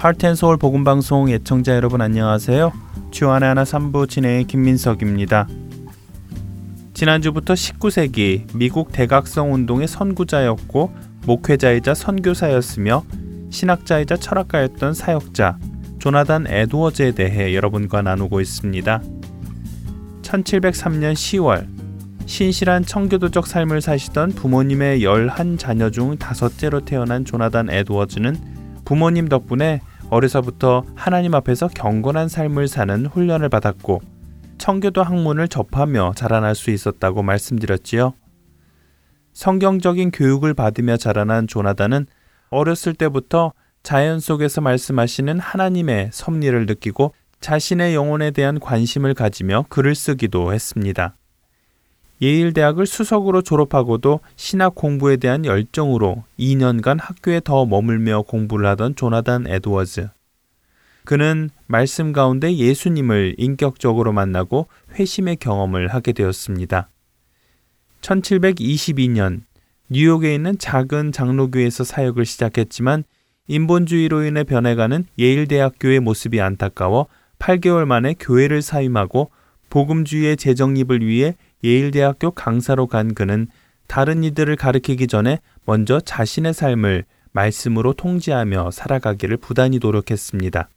하트앤서울 복음방송 예청자 여러분 안녕하세요. 주안의 하나 3부 진행의 김민석입니다. 지난주부터 19세기 미국 대각성 운동의 선구자였고 목회자이자 선교사였으며 신학자이자 철학가였던 사역자 조나단 에드워즈에 대해 여러분과 나누고 있습니다. 1703년 10월 신실한 청교도적 삶을 사시던 부모님의 11자녀 중 다섯째로 태어난 조나단 에드워즈는 부모님 덕분에 어려서부터 하나님 앞에서 경건한 삶을 사는 훈련을 받았고 청교도 학문을 접하며 자라날 수 있었다고 말씀드렸지요. 성경적인 교육을 받으며 자라난 조나단은 어렸을 때부터 자연 속에서 말씀하시는 하나님의 섭리를 느끼고 자신의 영혼에 대한 관심을 가지며 글을 쓰기도 했습니다. 예일대학을 수석으로 졸업하고도 신학 공부에 대한 열정으로 2년간 학교에 더 머물며 공부를 하던 조나단 에드워즈. 그는 말씀 가운데 예수님을 인격적으로 만나고 회심의 경험을 하게 되었습니다. 1722년 뉴욕에 있는 작은 장로교에서 사역을 시작했지만 인본주의로 인해 변해가는 예일대학교의 모습이 안타까워 8개월 만에 교회를 사임하고 복음주의의 재정립을 위해 예일대학교 강사로 간 그는 다른 이들을 가르치기 전에 먼저 자신의 삶을 말씀으로 통제하며 살아가기를 부단히 노력했습니다.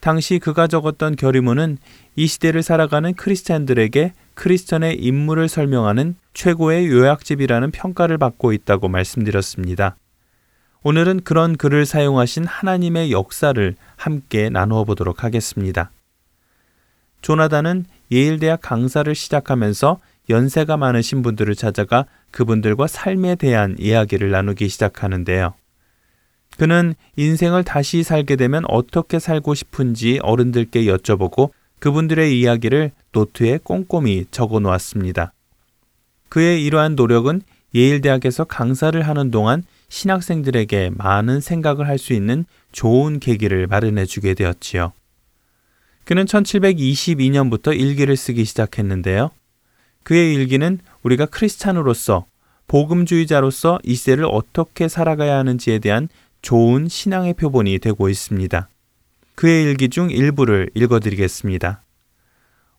당시 그가 적었던 결의문은 이 시대를 살아가는 크리스찬들에게 크리스천의 인물을 설명하는 최고의 요약집이라는 평가를 받고 있다고 말씀드렸습니다. 오늘은 그런 글을 사용하신 하나님의 역사를 함께 나누어 보도록 하겠습니다. 조나단은 예일대학 강사를 시작하면서 연세가 많으신 분들을 찾아가 그분들과 삶에 대한 이야기를 나누기 시작하는데요. 그는 인생을 다시 살게 되면 어떻게 살고 싶은지 어른들께 여쭤보고 그분들의 이야기를 노트에 꼼꼼히 적어 놓았습니다. 그의 이러한 노력은 예일대학에서 강사를 하는 동안 신학생들에게 많은 생각을 할 수 있는 좋은 계기를 마련해 주게 되었지요. 그는 1722년부터 일기를 쓰기 시작했는데요. 그의 일기는 우리가 크리스찬으로서 복음주의자로서 이 세를 어떻게 살아가야 하는지에 대한 좋은 신앙의 표본이 되고 있습니다. 그의 일기 중 일부를 읽어드리겠습니다.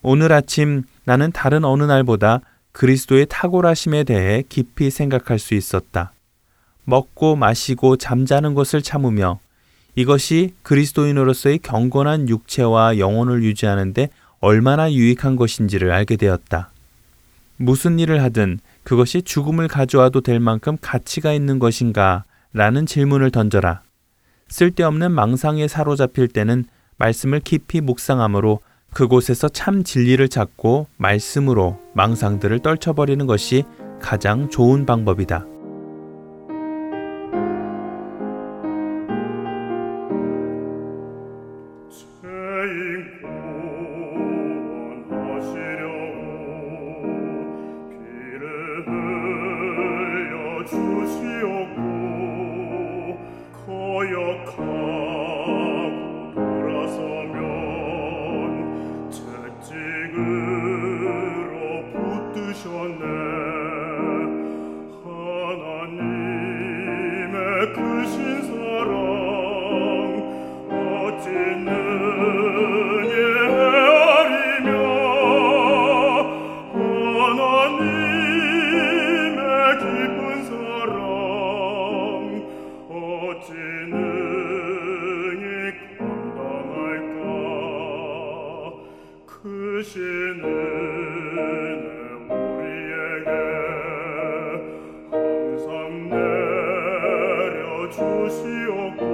오늘 아침 나는 다른 어느 날보다 그리스도의 탁월하심에 대해 깊이 생각할 수 있었다. 먹고 마시고 잠자는 것을 참으며 이것이 그리스도인으로서의 경건한 육체와 영혼을 유지하는데 얼마나 유익한 것인지를 알게 되었다. 무슨 일을 하든 그것이 죽음을 가져와도 될 만큼 가치가 있는 것인가? 라는 질문을 던져라. 쓸데없는 망상에 사로잡힐 때는 말씀을 깊이 묵상함으로 그곳에서 참 진리를 찾고 말씀으로 망상들을 떨쳐버리는 것이 가장 좋은 방법이다. 主席啊！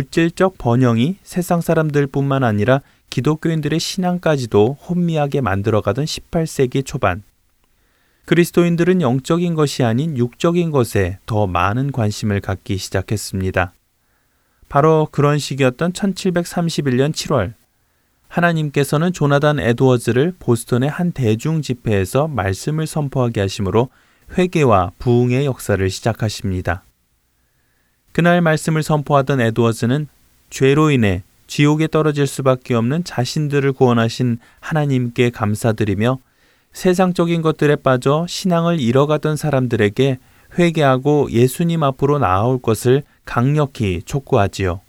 물질적 번영이 세상 사람들뿐만 아니라 기독교인들의 신앙까지도 혼미하게 만들어가던 18세기 초반. 그리스도인들은 영적인 것이 아닌 육적인 것에 더 많은 관심을 갖기 시작했습니다. 바로 그런 시기였던 1731년 7월, 하나님께서는 조나단 에드워즈를 보스턴의 한 대중 집회에서 말씀을 선포하게 하심으로 회개와 부흥의 역사를 시작하십니다. 그날 말씀을 선포하던 에드워즈는 죄로 인해 지옥에 떨어질 수밖에 없는 자신들을 구원하신 하나님께 감사드리며 세상적인 것들에 빠져 신앙을 잃어가던 사람들에게 회개하고 예수님 앞으로 나아올 것을 강력히 촉구하지요.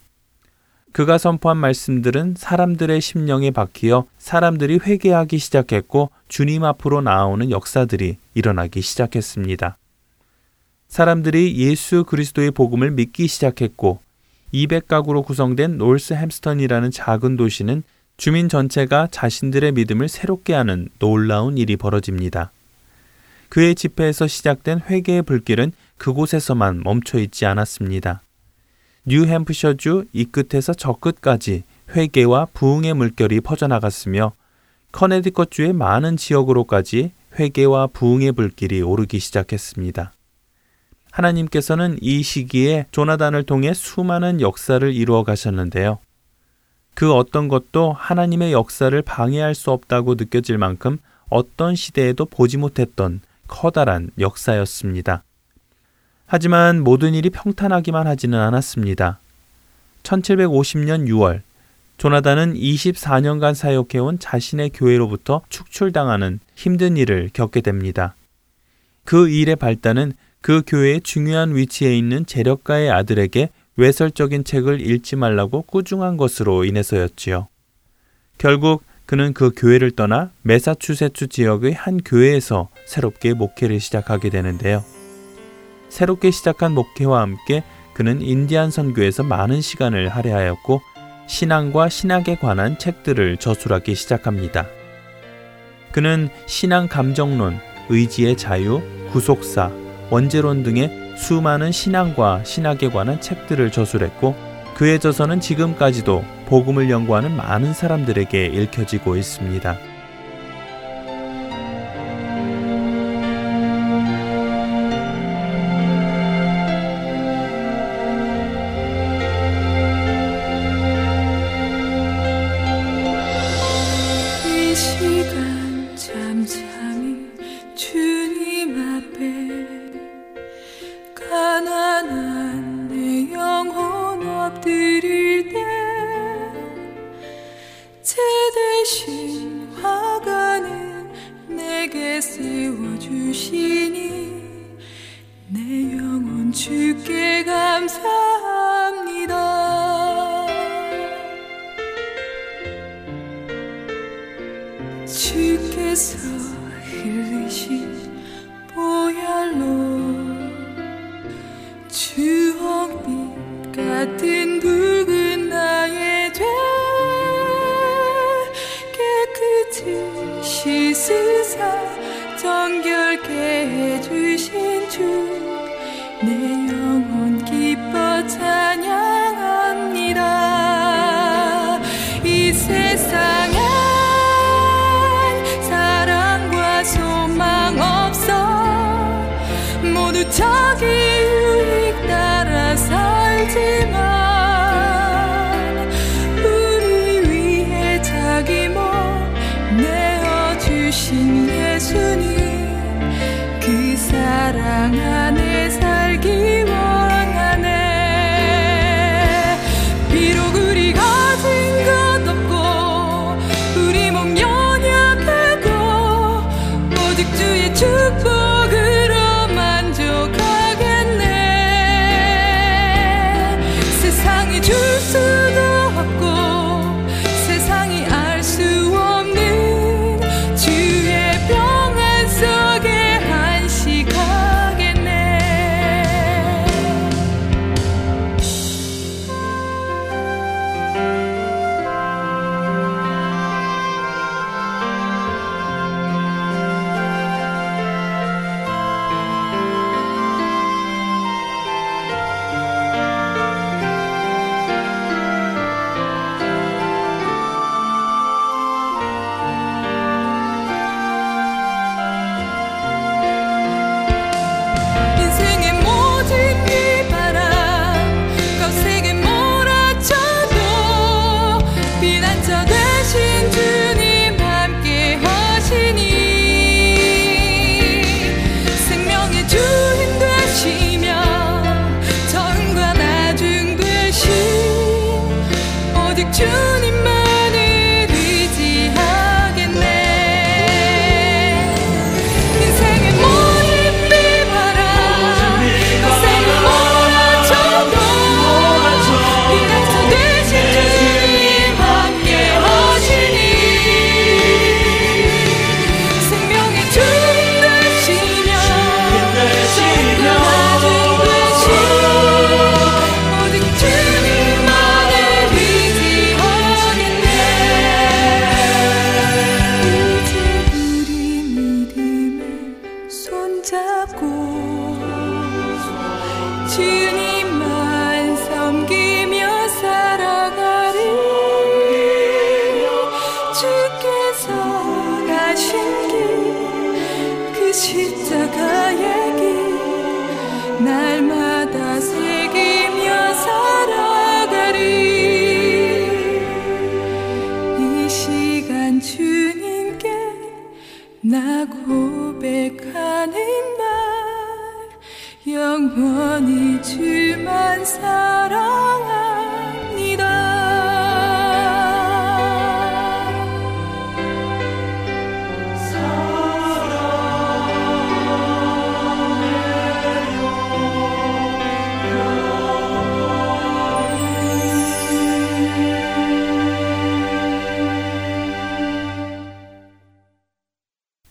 그가 선포한 말씀들은 사람들의 심령에 박히어 사람들이 회개하기 시작했고 주님 앞으로 나아오는 역사들이 일어나기 시작했습니다. 사람들이 예수 그리스도의 복음을 믿기 시작했고 200가구로 구성된 노스 햄스턴이라는 작은 도시는 주민 전체가 자신들의 믿음을 새롭게 하는 놀라운 일이 벌어집니다. 그의 집회에서 시작된 회개의 불길은 그곳에서만 멈춰 있지 않았습니다. 뉴햄프셔주 이 끝에서 저 끝까지 회개와 부흥의 물결이 퍼져나갔으며 커네디컷주의 많은 지역으로까지 회개와 부흥의 불길이 오르기 시작했습니다. 하나님께서는 이 시기에 조나단을 통해 수많은 역사를 이루어 가셨는데요. 그 어떤 것도 하나님의 역사를 방해할 수 없다고 느껴질 만큼 어떤 시대에도 보지 못했던 커다란 역사였습니다. 하지만 모든 일이 평탄하기만 하지는 않았습니다. 1750년 6월, 조나단은 24년간 사역해온 자신의 교회로부터 축출당하는 힘든 일을 겪게 됩니다. 그 일의 발단은 그 교회의 중요한 위치에 있는 재력가의 아들에게 외설적인 책을 읽지 말라고 꾸중한 것으로 인해서였지요. 결국 그는 그 교회를 떠나 메사추세츠 지역의 한 교회에서 새롭게 목회를 시작하게 되는데요. 새롭게 시작한 목회와 함께 그는 인디안 선교에서 많은 시간을 할애하였고 신앙과 신학에 관한 책들을 저술하기 시작합니다. 그는 신앙 감정론, 의지의 자유, 구속사, 원죄론 등의 수많은 신앙과 신학에 관한 책들을 저술했고 그의 저서는 지금까지도 복음을 연구하는 많은 사람들에게 읽혀지고 있습니다.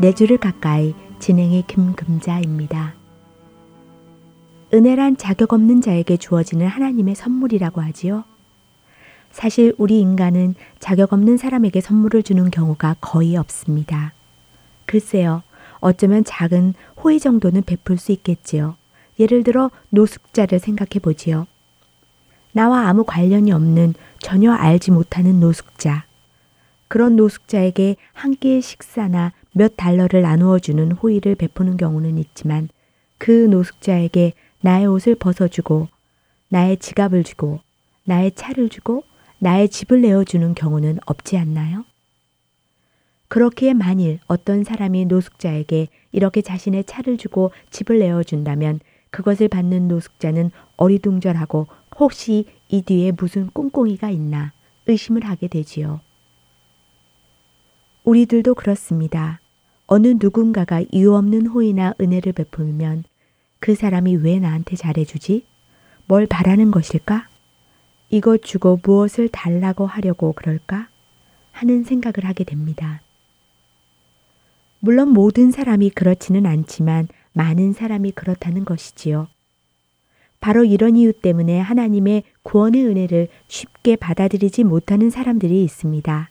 내 주를 가까이 진행의 김금자입니다. 은혜란 자격 없는 자에게 주어지는 하나님의 선물이라고 하지요. 사실 우리 인간은 자격 없는 사람에게 선물을 주는 경우가 거의 없습니다. 글쎄요, 어쩌면 작은 호의 정도는 베풀 수 있겠지요. 예를 들어 노숙자를 생각해 보지요. 나와 아무 관련이 없는 전혀 알지 못하는 노숙자. 그런 노숙자에게 한 끼의 식사나 몇 달러를 나누어 주는 호의를 베푸는 경우는 있지만 그 노숙자에게 나의 옷을 벗어주고 나의 지갑을 주고 나의 차를 주고 나의 집을 내어주는 경우는 없지 않나요? 그렇기에 만일 어떤 사람이 노숙자에게 이렇게 자신의 차를 주고 집을 내어준다면 그것을 받는 노숙자는 어리둥절하고 혹시 이 뒤에 무슨 꿍꿍이가 있나 의심을 하게 되지요. 우리들도 그렇습니다. 어느 누군가가 이유 없는 호의나 은혜를 베풀면 그 사람이 왜 나한테 잘해주지? 뭘 바라는 것일까? 이것 주고 무엇을 달라고 하려고 그럴까? 하는 생각을 하게 됩니다. 물론 모든 사람이 그렇지는 않지만 많은 사람이 그렇다는 것이지요. 바로 이런 이유 때문에 하나님의 구원의 은혜를 쉽게 받아들이지 못하는 사람들이 있습니다.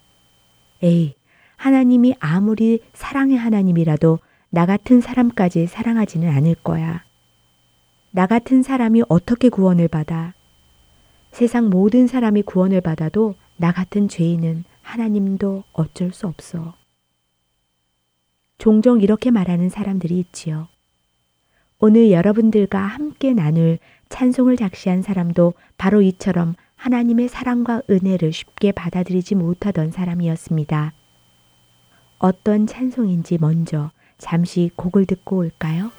에이, 하나님이 아무리 사랑의 하나님이라도 나 같은 사람까지 사랑하지는 않을 거야. 나 같은 사람이 어떻게 구원을 받아? 세상 모든 사람이 구원을 받아도 나 같은 죄인은 하나님도 어쩔 수 없어. 종종 이렇게 말하는 사람들이 있지요. 오늘 여러분들과 함께 나눌 찬송을 작시한 사람도 바로 이처럼 하나님의 사랑과 은혜를 쉽게 받아들이지 못하던 사람이었습니다. 어떤 찬송인지 먼저 잠시 곡을 듣고 올까요?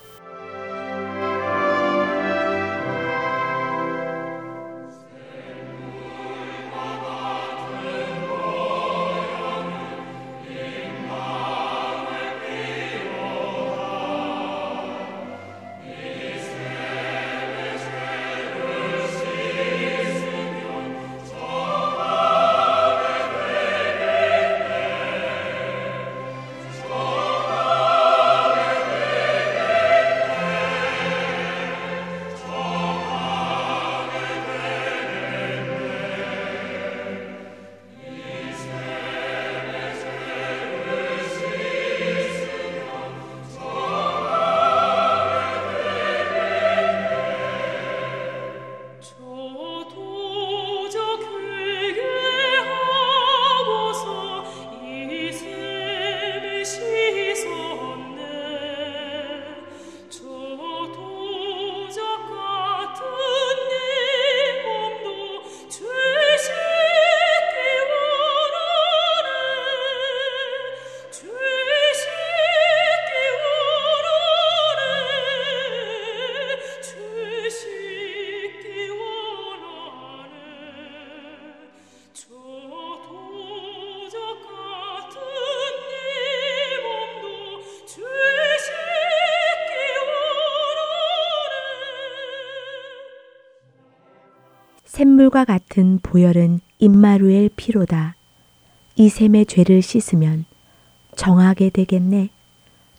샘물과 같은 보혈은 임마루엘 피로다. 이 샘의 죄를 씻으면 정하게 되겠네.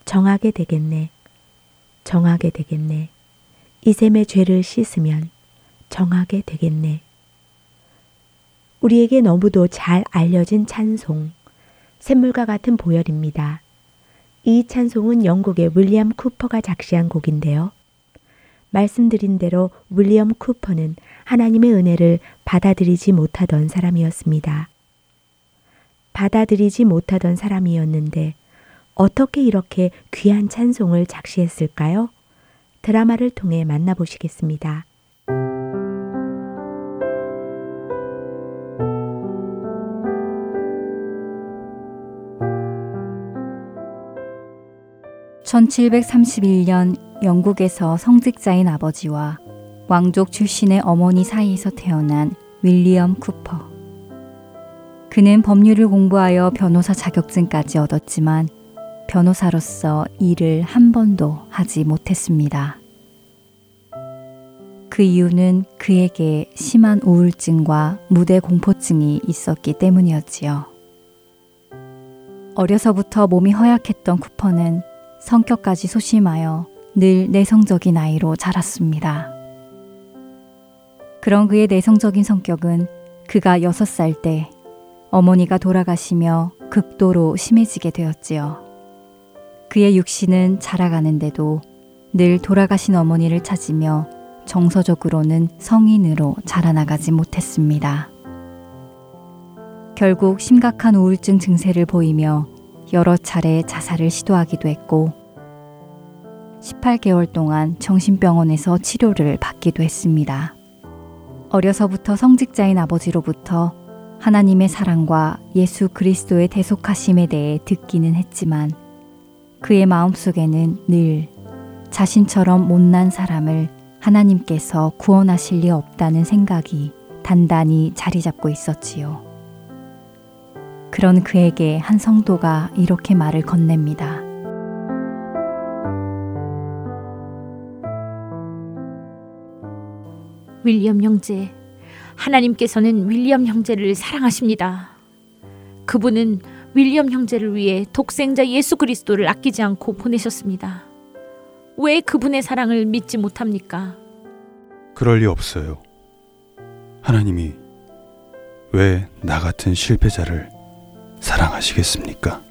정하게 되겠네. 정하게 되겠네. 이 샘의 죄를 씻으면 정하게 되겠네. 우리에게 너무도 잘 알려진 찬송, 샘물과 같은 보혈입니다. 이 찬송은 영국의 윌리엄 쿠퍼가 작시한 곡인데요. 말씀드린 대로 윌리엄 쿠퍼는 하나님의 은혜를 받아들이지 못하던 사람이었습니다. 받아들이지 못하던 사람이었는데 어떻게 이렇게 귀한 찬송을 작시했을까요? 드라마를 통해 만나보시겠습니다. (1731년) 영국에서 성직자인 아버지와 왕족 출신의 어머니 사이에서 태어난 윌리엄 쿠퍼. 그는 법률을 공부하여 변호사 자격증까지 얻었지만 변호사로서 일을 한 번도 하지 못했습니다. 그 이유는 그에게 심한 우울증과 무대 공포증이 있었기 때문이었지요. 어려서부터 몸이 허약했던 쿠퍼는 성격까지 소심하여 늘 내성적인 아이로 자랐습니다. 그런 그의 내성적인 성격은 그가 6살 때 어머니가 돌아가시며 극도로 심해지게 되었지요. 그의 육신은 자라가는데도 늘 돌아가신 어머니를 찾으며 정서적으로는 성인으로 자라나가지 못했습니다. 결국 심각한 우울증 증세를 보이며 여러 차례 자살을 시도하기도 했고 18개월 동안 정신병원에서 치료를 받기도 했습니다. 어려서부터 성직자인 아버지로부터 하나님의 사랑과 예수 그리스도의 대속하심에 대해 듣기는 했지만 그의 마음속에는 늘 자신처럼 못난 사람을 하나님께서 구원하실 리 없다는 생각이 단단히 자리 잡고 있었지요. 그런 그에게 한 성도가 이렇게 말을 건넵니다. 윌리엄 형제, 하나님께서는 윌리엄 형제를 사랑하십니다. 그분은 윌리엄 형제를 위해 독생자 예수 그리스도를 아끼지 않고 보내셨습니다. 왜 그분의 사랑을 믿지 못합니까? 그럴 리 없어요. 하나님이 왜 나 같은 실패자를 사랑하시겠습니까?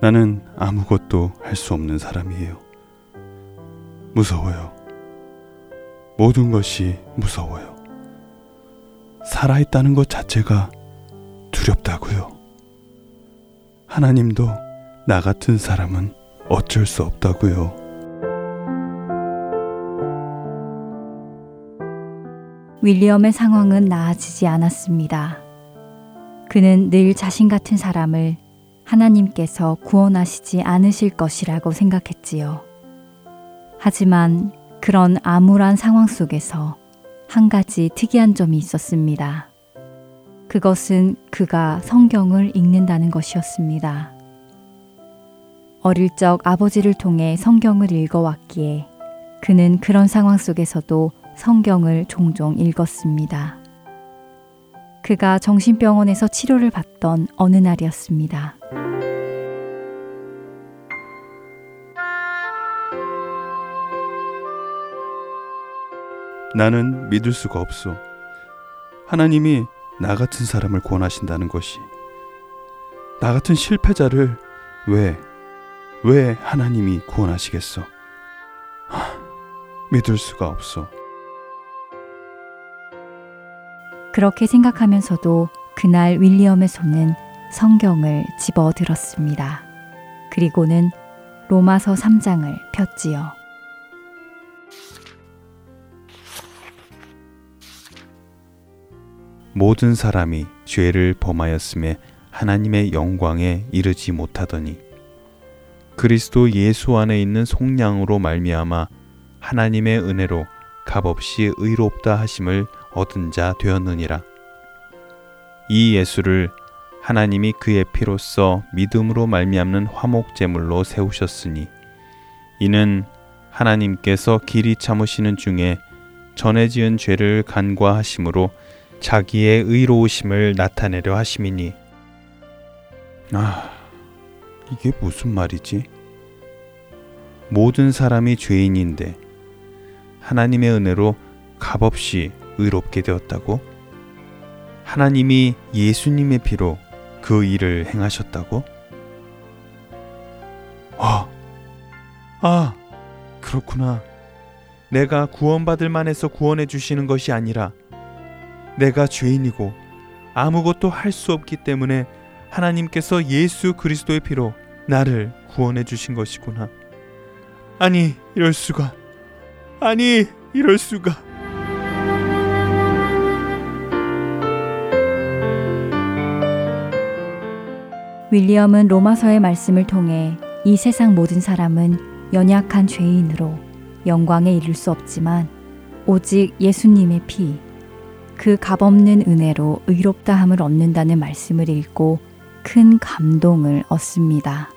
나는 아무것도 할 수 없는 사람이에요. 무서워요. 모든 것이 무서워요. 살아있다는 것 자체가 두렵다고요. 하나님도 나 같은 사람은 어쩔 수 없다고요. 윌리엄의 상황은 나아지지 않았습니다. 그는 늘 자신 같은 사람을 하나님께서 구원하시지 않으실 것이라고 생각했지요. 하지만 그런 암울한 상황 속에서 한 가지 특이한 점이 있었습니다. 그것은 그가 성경을 읽는다는 것이었습니다. 어릴 적 아버지를 통해 성경을 읽어왔기에 그는 그런 상황 속에서도 성경을 종종 읽었습니다. 그가 정신병원에서 치료를 받던 어느 날이었습니다. 나는 믿을 수가 없어. 하나님이 나 같은 사람을 구원하신다는 것이 나 같은 실패자를 왜, 왜 하나님이 구원하시겠어? 하, 믿을 수가 없어. 그렇게 생각하면서도 그날 윌리엄의 손은 성경을 집어 들었습니다. 그리고는 로마서 3장을 폈지요. 모든 사람이 죄를 범하였음에 하나님의 영광에 이르지 못하더니 그리스도 예수 안에 있는 속량으로 말미암아 하나님의 은혜로 값없이 의롭다 하심을 얻은 자 되었느니라. 이 예수를 하나님이 그의 피로써 믿음으로 말미암는 화목 제물로 세우셨으니 이는 하나님께서 길이 참으시는 중에 전에 지은 죄를 간과하심으로 자기의 의로우심을 나타내려 하심이니 아 이게 무슨 말이지? 모든 사람이 죄인인데 하나님의 은혜로 값없이 의롭게 되었다고? 하나님이 예수님의 피로 그 일을 행하셨다고? 아, 아, 그렇구나. 내가 구원받을 만해서 구원해 주시는 것이 아니라 내가 죄인이고 아무것도 할 수 없기 때문에 하나님께서 예수 그리스도의 피로 나를 구원해 주신 것이구나. 아니, 이럴 수가. 아니, 이럴 수가. 윌리엄은 로마서의 말씀을 통해 이 세상 모든 사람은 연약한 죄인으로 영광에 이를 수 없지만 오직 예수님의 피, 그 값없는 은혜로 의롭다함을 얻는다는 말씀을 읽고 큰 감동을 얻습니다.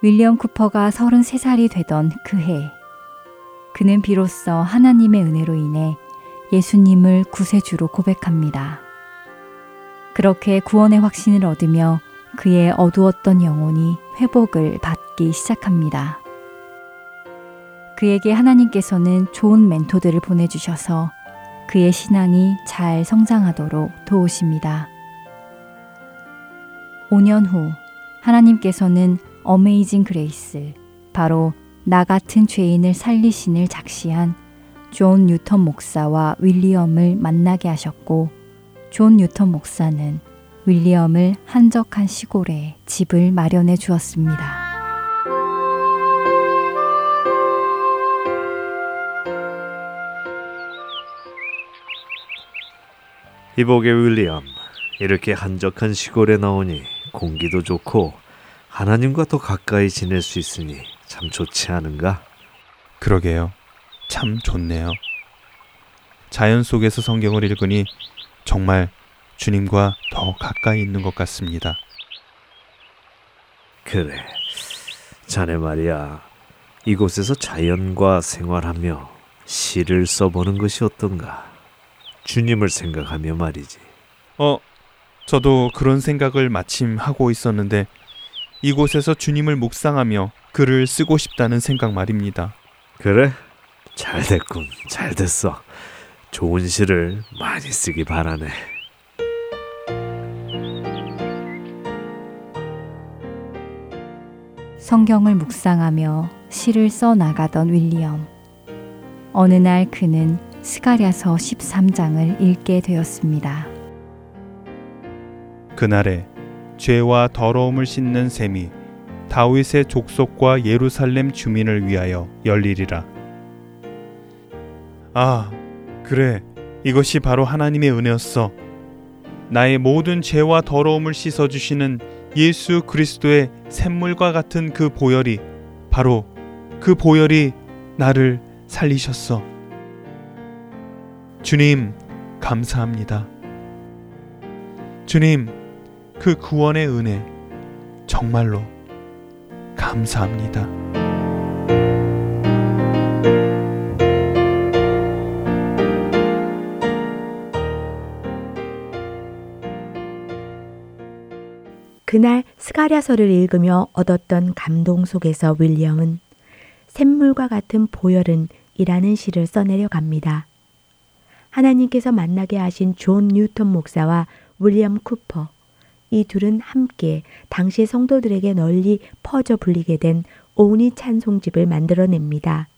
윌리엄 쿠퍼가 33살이 되던 그 해, 그는 비로소 하나님의 은혜로 인해 예수님을 구세주로 고백합니다. 그렇게 구원의 확신을 얻으며 그의 어두웠던 영혼이 회복을 받기 시작합니다. 그에게 하나님께서는 좋은 멘토들을 보내주셔서 그의 신앙이 잘 성장하도록 도우십니다. 5년 후 하나님께서는 Amazing Grace, 바로 나 같은 죄인을 살리신을 작시한 존 뉴턴 목사와 윌리엄을 만나게 하셨고, 존 뉴턴 목사는 윌리엄을 한적한 시골에 집을 마련해 주었습니다. 이보게 윌리엄, 이렇게 한적한 시골에 나오니 공기도 좋고 하나님과 더 가까이 지낼 수 있으니 참 좋지 않은가? 그러게요. 참 좋네요. 자연 속에서 성경을 읽으니 정말 주님과 더 가까이 있는 것 같습니다. 그래. 자네 말이야. 이곳에서 자연과 생활하며 시를 써보는 것이 어떤가? 주님을 생각하며 말이지. 어, 저도 그런 생각을 마침 하고 있었는데 이곳에서 주님을 묵상하며 글을 쓰고 싶다는 생각 말입니다. 그래? 잘 됐군. 잘 됐어. 좋은 시를 많이 쓰기 바라네. 성경을 묵상하며 시를 써 나가던 윌리엄. 어느 날 그는 스가랴서 13장을 읽게 되었습니다. 그날에 죄와 더러움을 씻는 셈이 다윗의 족속과 예루살렘 주민을 위하여 열리리라. 아, 그래. 이것이 바로 하나님의 은혜였어. 나의 모든 죄와 더러움을 씻어 주시는 예수 그리스도의 샘물과 같은 그 보혈이 바로 그 보혈이 나를 살리셨어. 주님, 감사합니다. 주님, 그 구원의 은혜 정말로 감사합니다. 그날 스가랴서를 읽으며 얻었던 감동 속에서 윌리엄은 샘물과 같은 보혈은 이라는 시를 써내려 갑니다. 하나님께서 만나게 하신 존 뉴턴 목사와 윌리엄 쿠퍼, 이 둘은 함께 당시 성도들에게 널리 퍼져 불리게 된 올니 찬송집을 만들어냅니다.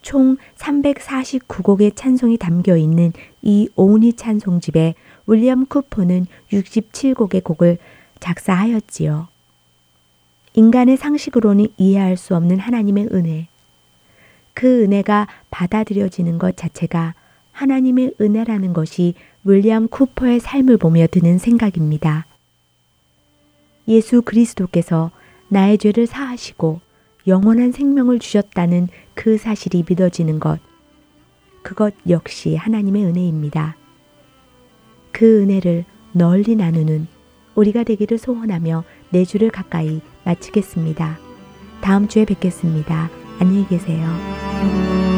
총 349곡의 찬송이 담겨 있는 이 올니 찬송집에 윌리엄 쿠퍼는 67곡의 곡을 작사하였지요. 인간의 상식으로는 이해할 수 없는 하나님의 은혜. 그 은혜가 받아들여지는 것 자체가 하나님의 은혜라는 것이 윌리엄 쿠퍼의 삶을 보며 드는 생각입니다. 예수 그리스도께서 나의 죄를 사하시고 영원한 생명을 주셨다는 그 사실이 믿어지는 것. 그것 역시 하나님의 은혜입니다. 그 은혜를 널리 나누는 우리가 되기를 소원하며 내 주를 가까이 마치겠습니다. 다음 주에 뵙겠습니다. 안녕히 계세요.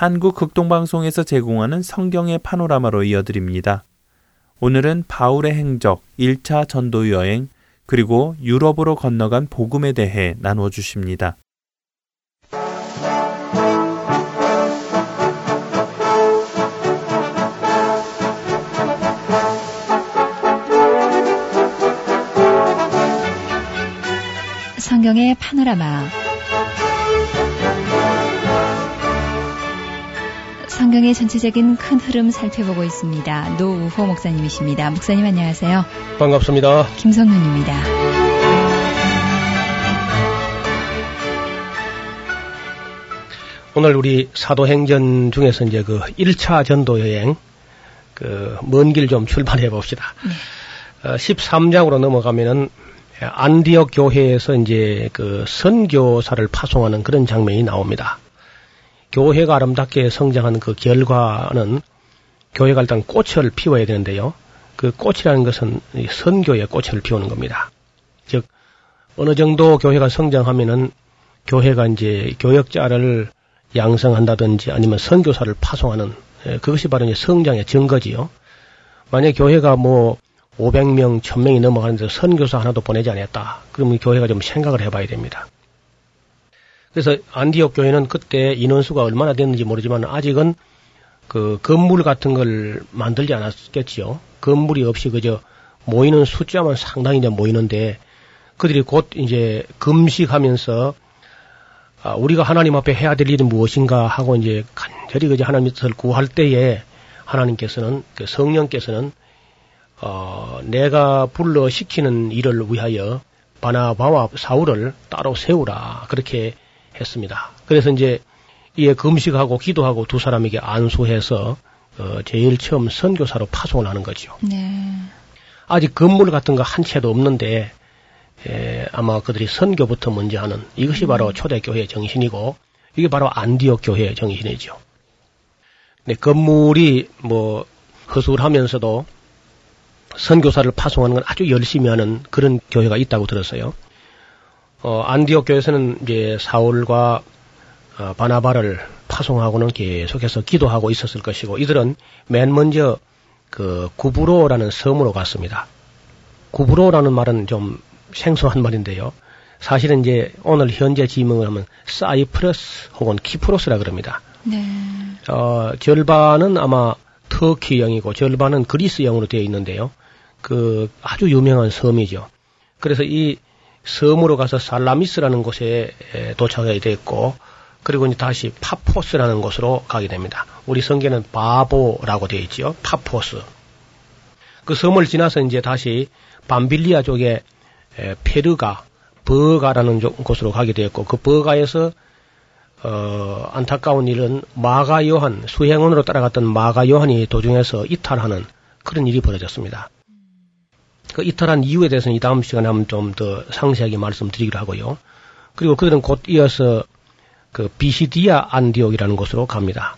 한국 극동방송에서 제공하는 성경의 파노라마로 이어드립니다. 오늘은 바울의 행적, 1차 전도 여행, 그리고 유럽으로 건너간 복음에 대해 나누어 주십니다. 성경의 파노라마 성경의 전체적인 큰 흐름 살펴보고 있습니다. 노우호 목사님이십니다. 목사님 안녕하세요. 반갑습니다. 김성윤입니다. 오늘 우리 사도행전 중에서 이제 그 1차 전도 여행, 그 먼 길 좀 출발해 봅시다. 어, 13장으로 넘어가면은 안디옥 교회에서 이제 그 선교사를 파송하는 그런 장면이 나옵니다. 교회가 아름답게 성장한 그 결과는 교회가 일단 꽃을 피워야 되는데요. 그 꽃이라는 것은 이 선교의 꽃을 피우는 겁니다. 즉 어느 정도 교회가 성장하면은 교회가 이제 교역자를 양성한다든지 아니면 선교사를 파송하는 예, 그것이 바로 이제 성장의 증거지요. 만약 교회가 뭐 500명, 1000명이 넘어가는데 선교사 하나도 보내지 않았다. 그러면 교회가 좀 생각을 해봐야 됩니다. 그래서 안디옥 교회는 그때 인원수가 얼마나 됐는지 모르지만 아직은 그 건물 같은 걸 만들지 않았겠지요. 건물이 없이 그저 모이는 숫자만 상당히 이제 모이는데 그들이 곧 이제 금식하면서 아, 우리가 하나님 앞에 해야 될 일이 무엇인가 하고 이제 간절히 그저 하나님을 구할 때에 하나님께서는 그 성령께서는 어, 내가 불러 시키는 일을 위하여 바나바와 사울을 따로 세우라 그렇게 했습니다. 그래서 이제 이에 금식하고 기도하고 두 사람에게 안수해서 어, 제일 처음 선교사로 파송을 하는 거죠. 네. 아직 건물 같은 거 한 채도 없는데 에, 아마 그들이 선교부터 먼저 하는 이것이 바로 초대교회의 정신이고 이게 바로 안디옥 교회의 정신이죠. 네, 건물이 뭐 허술하면서도 선교사를 파송하는 건 아주 열심히 하는 그런 교회가 있다고 들었어요. 어, 안디옥 교회에서는 이제 사울과 어, 바나바를 파송하고는 계속해서 기도하고 있었을 것이고 이들은 맨 먼저 그 구브로라는 섬으로 갔습니다. 구브로라는 말은 좀 생소한 말인데요. 사실은 이제 오늘 현재 지명을 하면 사이프러스 혹은 키프로스라 그럽니다. 네. 어, 절반은 아마 터키형이고 절반은 그리스형으로 되어 있는데요. 그 아주 유명한 섬이죠. 그래서 이 섬으로 가서 살라미스라는 곳에 에, 도착하게 됐고 그리고 이제 다시 파포스라는 곳으로 가게 됩니다. 우리 성경은 바보라고 되어 있지요. 파포스. 그 섬을 지나서 이제 다시 밤빌리아 쪽에 에, 페르가, 버가라는 조- 곳으로 가게 되었고 그 버가에서 어, 안타까운 일은 마가 요한, 수행원으로 따라갔던 마가 요한이 도중에서 이탈하는 그런 일이 벌어졌습니다. 그 이탈한 이유에 대해서는 이 다음 시간에 한번 좀 더 상세하게 말씀드리기로 하고요. 그리고 그들은 곧 이어서 그 비시디아 안디옥이라는 곳으로 갑니다.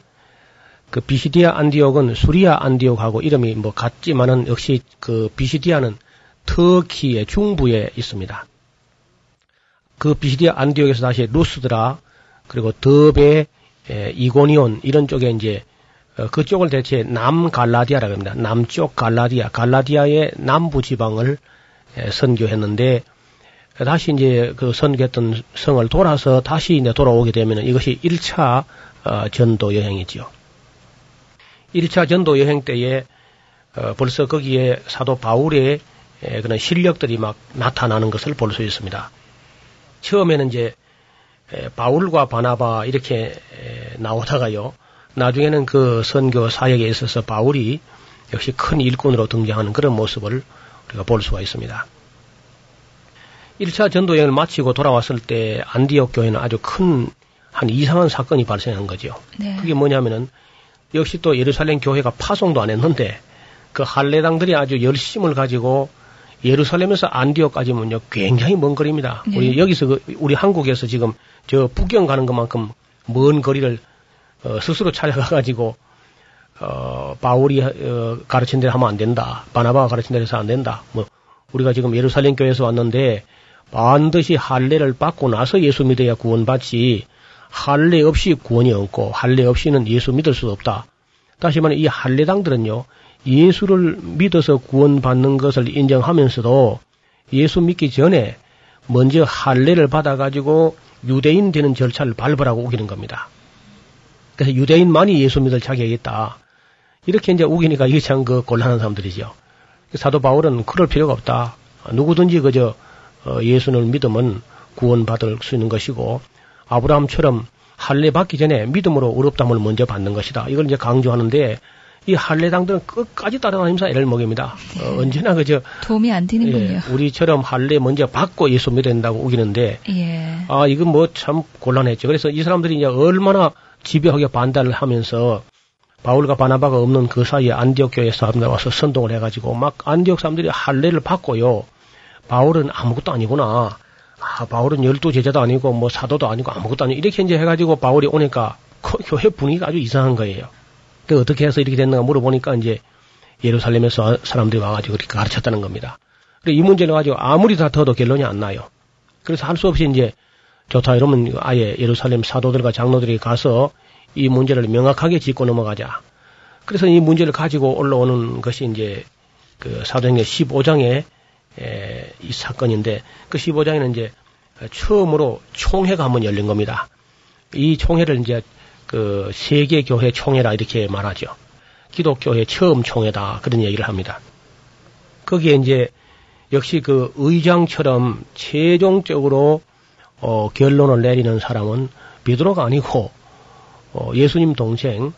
그 비시디아 안디옥은 수리아 안디옥하고 이름이 뭐 같지만은 역시 그 비시디아는 터키의 중부에 있습니다. 그 비시디아 안디옥에서 다시 루스드라 그리고 더베, 에, 이고니온 이런 쪽에 이제 어, 그쪽을 대체 남갈라디아라고 합니다. 남쪽 갈라디아, 갈라디아의 남부 지방을 에, 선교했는데 다시 이제 그 선교했던 성을 돌아서 다시 이제 돌아오게 되면 이것이 1차 어, 전도 여행이지요. 1차 전도 여행 때에 어, 벌써 거기에 사도 바울의 예, 그런 실력들이 막 나타나는 것을 볼 수 있습니다. 처음에는 이제 에, 바울과 바나바 이렇게 에, 나오다가요. 나중에는 그 선교 사역에 있어서 바울이 역시 큰 일꾼으로 등장하는 그런 모습을 우리가 볼 수가 있습니다. 1차 전도 여행을 마치고 돌아왔을 때 안디옥 교회는 아주 큰 한 이상한 사건이 발생한 거죠. 네. 그게 뭐냐면은 역시 또 예루살렘 교회가 파송도 안 했는데 그 할례당들이 아주 열심을 가지고 예루살렘에서 안디옥까지는요 굉장히 먼 거리입니다. 네. 우리 여기서 그 우리 한국에서 지금 저 북경 가는 것만큼 먼 거리를 어, 스스로 찾아가 가지고 어, 바울이 어, 가르친 대로 하면 안 된다. 바나바가 가르친 대로 해서 안 된다. 뭐 우리가 지금 예루살렘 교회에서 왔는데 반드시 할례를 받고 나서 예수 믿어야 구원받지 할례 없이 구원이 없고 할례 없이는 예수 믿을 수 없다. 다시 말해 이 할례당들은요 예수를 믿어서 구원받는 것을 인정하면서도 예수 믿기 전에 먼저 할례를 받아 가지고 유대인 되는 절차를 밟으라고 우기는 겁니다. 그래서 유대인만이 예수 믿을 자격이 있다. 이렇게 이제 우기니까 이게 참 그 곤란한 사람들이죠. 사도 바울은 그럴 필요가 없다. 누구든지 그저 어, 예수를 믿으면 구원받을 수 있는 것이고 아브라함처럼 할례 받기 전에 믿음으로 의롭담을 먼저 받는 것이다. 이걸 이제 강조하는데 이 할례당들은 끝까지 따라다니면서 애를 먹입니다. 어, 언제나 그저 도움이 안 되는군요. 예, 우리처럼 할례 먼저 받고 예수 믿어야 된다고 우기는데 예. 아 이건 뭐 참 곤란했죠. 그래서 이 사람들이 이제 얼마나 집요하게 반대를 하면서 바울과 바나바가 없는 그 사이에 안디옥 교회 사람들 와서 선동을 해가지고 막 안디옥 사람들이 할례를 받고요. 바울은 아무것도 아니구나. 아 바울은 열두 제자도 아니고 뭐 사도도 아니고 아무것도 아니고 이렇게 이제 해가지고 바울이 오니까 그 교회 분위기가 아주 이상한 거예요. 그 어떻게 해서 이렇게 됐는가 물어보니까 이제 예루살렘에서 사람들이 와가지고 그렇게 가르쳤다는 겁니다. 이 문제를 가지고 아무리 다퉈도 결론이 안 나요. 그래서 할 수 없이 이제 좋다 이러면 아예 예루살렘 사도들과 장로들이 가서 이 문제를 명확하게 짚고 넘어가자. 그래서 이 문제를 가지고 올라오는 것이 이제 그 사도행전 15장의 에, 이 사건인데 그 15장에는 이제 처음으로 총회가 한번 열린 겁니다. 이 총회를 이제 그 세계 교회 총회라 이렇게 말하죠. 기독교회 처음 총회다 그런 얘기를 합니다. 거기에 이제 역시 그 의장처럼 최종적으로 어, 결론을 내리는 사람은 베드로가 아니고 어, 예수님 동생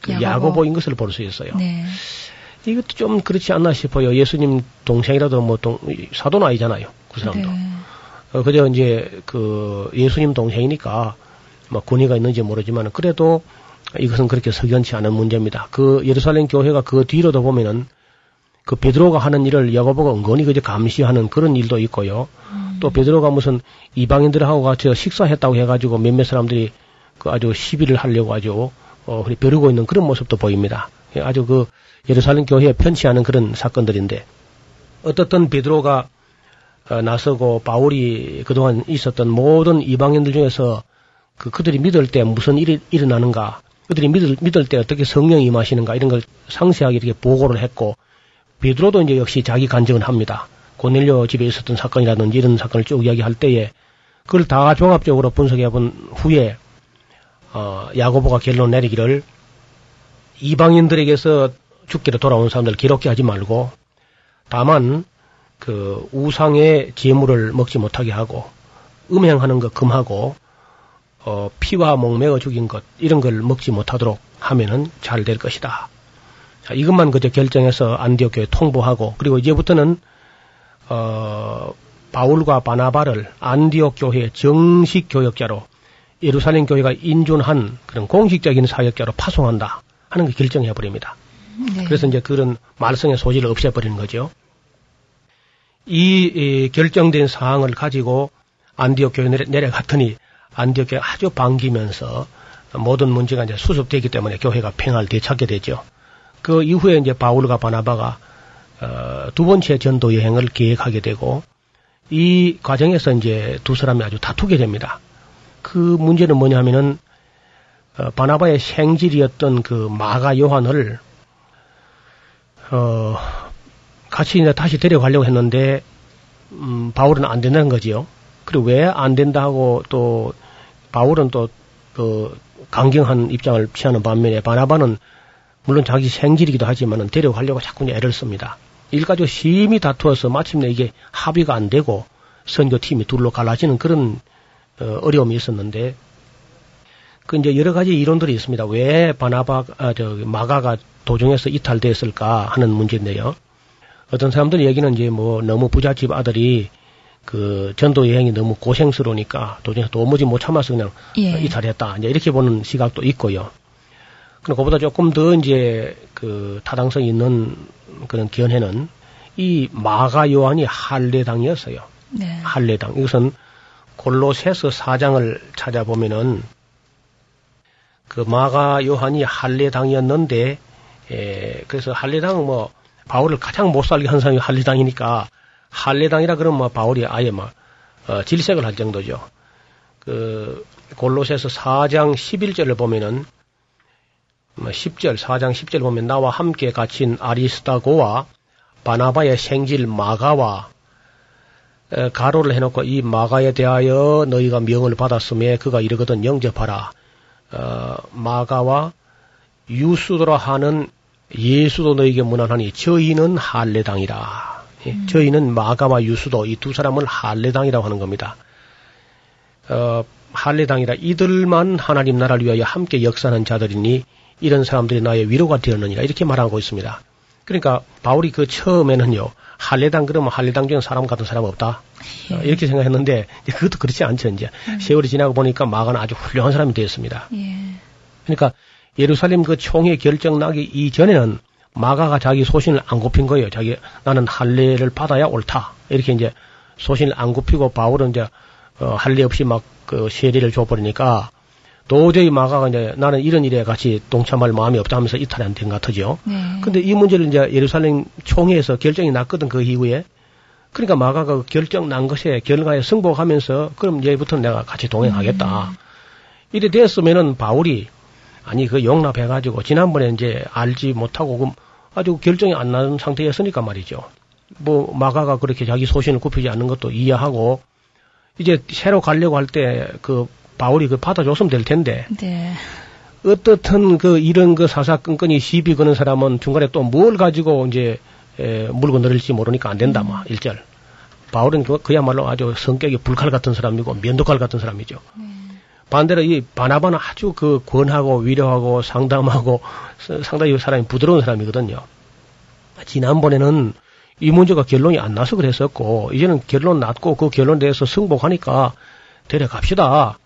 그 야고보. 야고보 인 것을 볼 수 있어요. 네. 이것도 좀 그렇지 않나 싶어요. 예수님 동생이라도 뭐 동, 사도는 아니잖아요. 그 사람도. 네. 어, 그저 이제 그 예수님 동생이니까 뭐 권위가 있는지 모르지만 그래도 이것은 그렇게 석연치 않은 문제입니다. 그 예루살렘 교회가 그 뒤로도 보면은 그 베드로가 하는 일을 야고보가 은근히 그저 감시하는 그런 일도 있고요. 또 베드로가 무슨 이방인들하고 같이 식사했다고 해가지고 몇몇 사람들이 그 아주 시비를 하려고 아주 어 벼르고 있는 그런 모습도 보입니다. 예, 아주 그 예루살렘 교회에 편치 않은 그런 사건들인데 어떻든 베드로가 어, 나서고 바울이 그동안 있었던 모든 이방인들 중에서 그 그들이 믿을 때 무슨 일이 일어나는가, 그들이 믿을 믿을 때 어떻게 성령이 임하시는가 이런 걸 상세하게 이렇게 보고를 했고 베드로도 이제 역시 자기 간증을 합니다. 고넬료 집에 있었던 사건이라든지 이런 사건을 쭉 이야기할 때에 그걸 다 종합적으로 분석해 본 후에 어, 야고보가 결론 내리기를 이방인들에게서 죽기로 돌아온 사람들 기록해 하지 말고 다만 그 우상의 재물을 먹지 못하게 하고 음행하는 것 금하고 어, 피와 목매어 죽인 것 이런 걸 먹지 못하도록 하면은 잘 될 것이다. 자, 이것만 그저 결정해서 안디옥 교회 통보하고 그리고 이제부터는 어, 바울과 바나바를 안디옥 교회 정식 교역자로 예루살렘 교회가 인준한 그런 공식적인 사역자로 파송한다 하는 걸 결정해 버립니다. 네. 그래서 이제 그런 말썽의 소지를 없애버리는 거죠. 이, 이 결정된 사항을 가지고 안디옥 교회 내려, 내려갔더니 안디옥 교회 아주 반기면서 모든 문제가 이제 수습되기 때문에 교회가 평화를 되찾게 되죠. 그 이후에 이제 바울과 바나바가 어, 두 번째 전도 여행을 계획하게 되고 이 과정에서 이제 두 사람이 아주 다투게 됩니다. 그 문제는 뭐냐면은 어, 바나바의 생질이었던 그 마가 요한을 어, 같이 이제 다시 데려가려고 했는데 음, 바울은 안 된다는 거지요. 그리고 왜 안 된다 하고 또 바울은 또그 강경한 입장을 취하는 반면에 바나바는 물론 자기 생질이기도 하지만은 데려가려고 자꾸 애를 씁니다. 일가족 심히 다투어서 마침내 이게 합의가 안 되고 선교팀이 둘로 갈라지는 그런 어, 어려움이 있었는데 그 이제 여러 가지 이론들이 있습니다. 왜 바나바 아, 저 마가가 도중에서 이탈됐을까 하는 문제인데요. 어떤 사람들 얘기는 이제 뭐 너무 부잣집 아들이 그 전도 여행이 너무 고생스러우니까 도중에서 도무지 못 참아서 그냥 예. 이탈했다. 이제 이렇게 보는 시각도 있고요. 그럼 그보다 조금 더 이제 그 타당성 있는 그런 견해는 이 마가 요한이 할례당이었어요. 네. 할례당. 이것은 골로새서 4장을 찾아보면은 그 마가 요한이 할례당이었는데 에, 그래서 할례당은 뭐 바울을 가장 못 살게 한 사람이 할례당이니까 할례당이라 그러면 뭐 바울이 아예 막 어, 질색을 할 정도죠. 그 골로새서 4장 11절을 보면은 뭐 10절 4장 10절 보면 나와 함께 갇힌 아리스타고와 바나바의 생질 마가와 에, 가로를 해놓고 이 마가에 대하여 너희가 명을 받았음에 그가 이르거든 영접하라. 어, 마가와 유수도라 하는 예수도 너에게 무난하니 저희는 할례당이라. 예, 저희는 마가와 유수도 이 두 사람을 할례당이라고 하는 겁니다. 어, 할례당이라 이들만 하나님 나라를 위하여 함께 역사하는 자들이니 이런 사람들이 나의 위로가 되었느니라 이렇게 말하고 있습니다. 그러니까 바울이 그 처음에는요 할례당 그러면 할례당 중에 사람 같은 사람 없다 어, 이렇게 생각했는데 그것도 그렇지 않죠 이제 세월이 지나고 보니까 마가는 아주 훌륭한 사람이 되었습니다. 예. 그러니까 예루살렘 그 총회 결정 나기 이전에는 마가가 자기 소신을 안 굽힌 거예요. 자기 나는 할례를 받아야 옳다. 이렇게 이제 소신을 안 굽히고 바울은 이제 어, 할례 없이 막 그 세례를 줘버리니까 도저히 마가가 이제 나는 이런 일에 같이 동참할 마음이 없다 하면서 이탈이 안된것 같으죠. 네. 근데 이 문제를 이제 예루살렘 총회에서 결정이 났거든 그 이후에. 그러니까 마가가 그 결정 난 것에 결과에 승복하면서 그럼 이제부터는 내가 같이 동행하겠다. 이래 됐으면은 바울이 아니 그 용납해 가지고 지난번에 이제 알지 못하고 그 아주 결정이 안 나는 상태였으니까 말이죠. 뭐 마가가 그렇게 자기 소신을 굽히지 않는 것도 이해하고 이제 새로 가려고 할 때 그 바울이 그 받아줬으면 될 텐데 네. 어떻든 그 이런 그 사사건건이 시비 거는 사람은 중간에 또 뭘 가지고 이제 에, 물고 늘을지 모르니까 안 된다 뭐 일절. 바울은 그, 그야말로 아주 성격이 불칼 같은 사람이고 면도칼 같은 사람이죠. 반대로 이 바나바는 아주 그 권하고 위로하고 상담하고 서- 상당히 사람이 부드러운 사람이거든요. 지난번에는 이 문제가 결론이 안 나서 그랬었고 이제는 결론 났고 그 결론에 대해서 승복하니까 데려갑시다.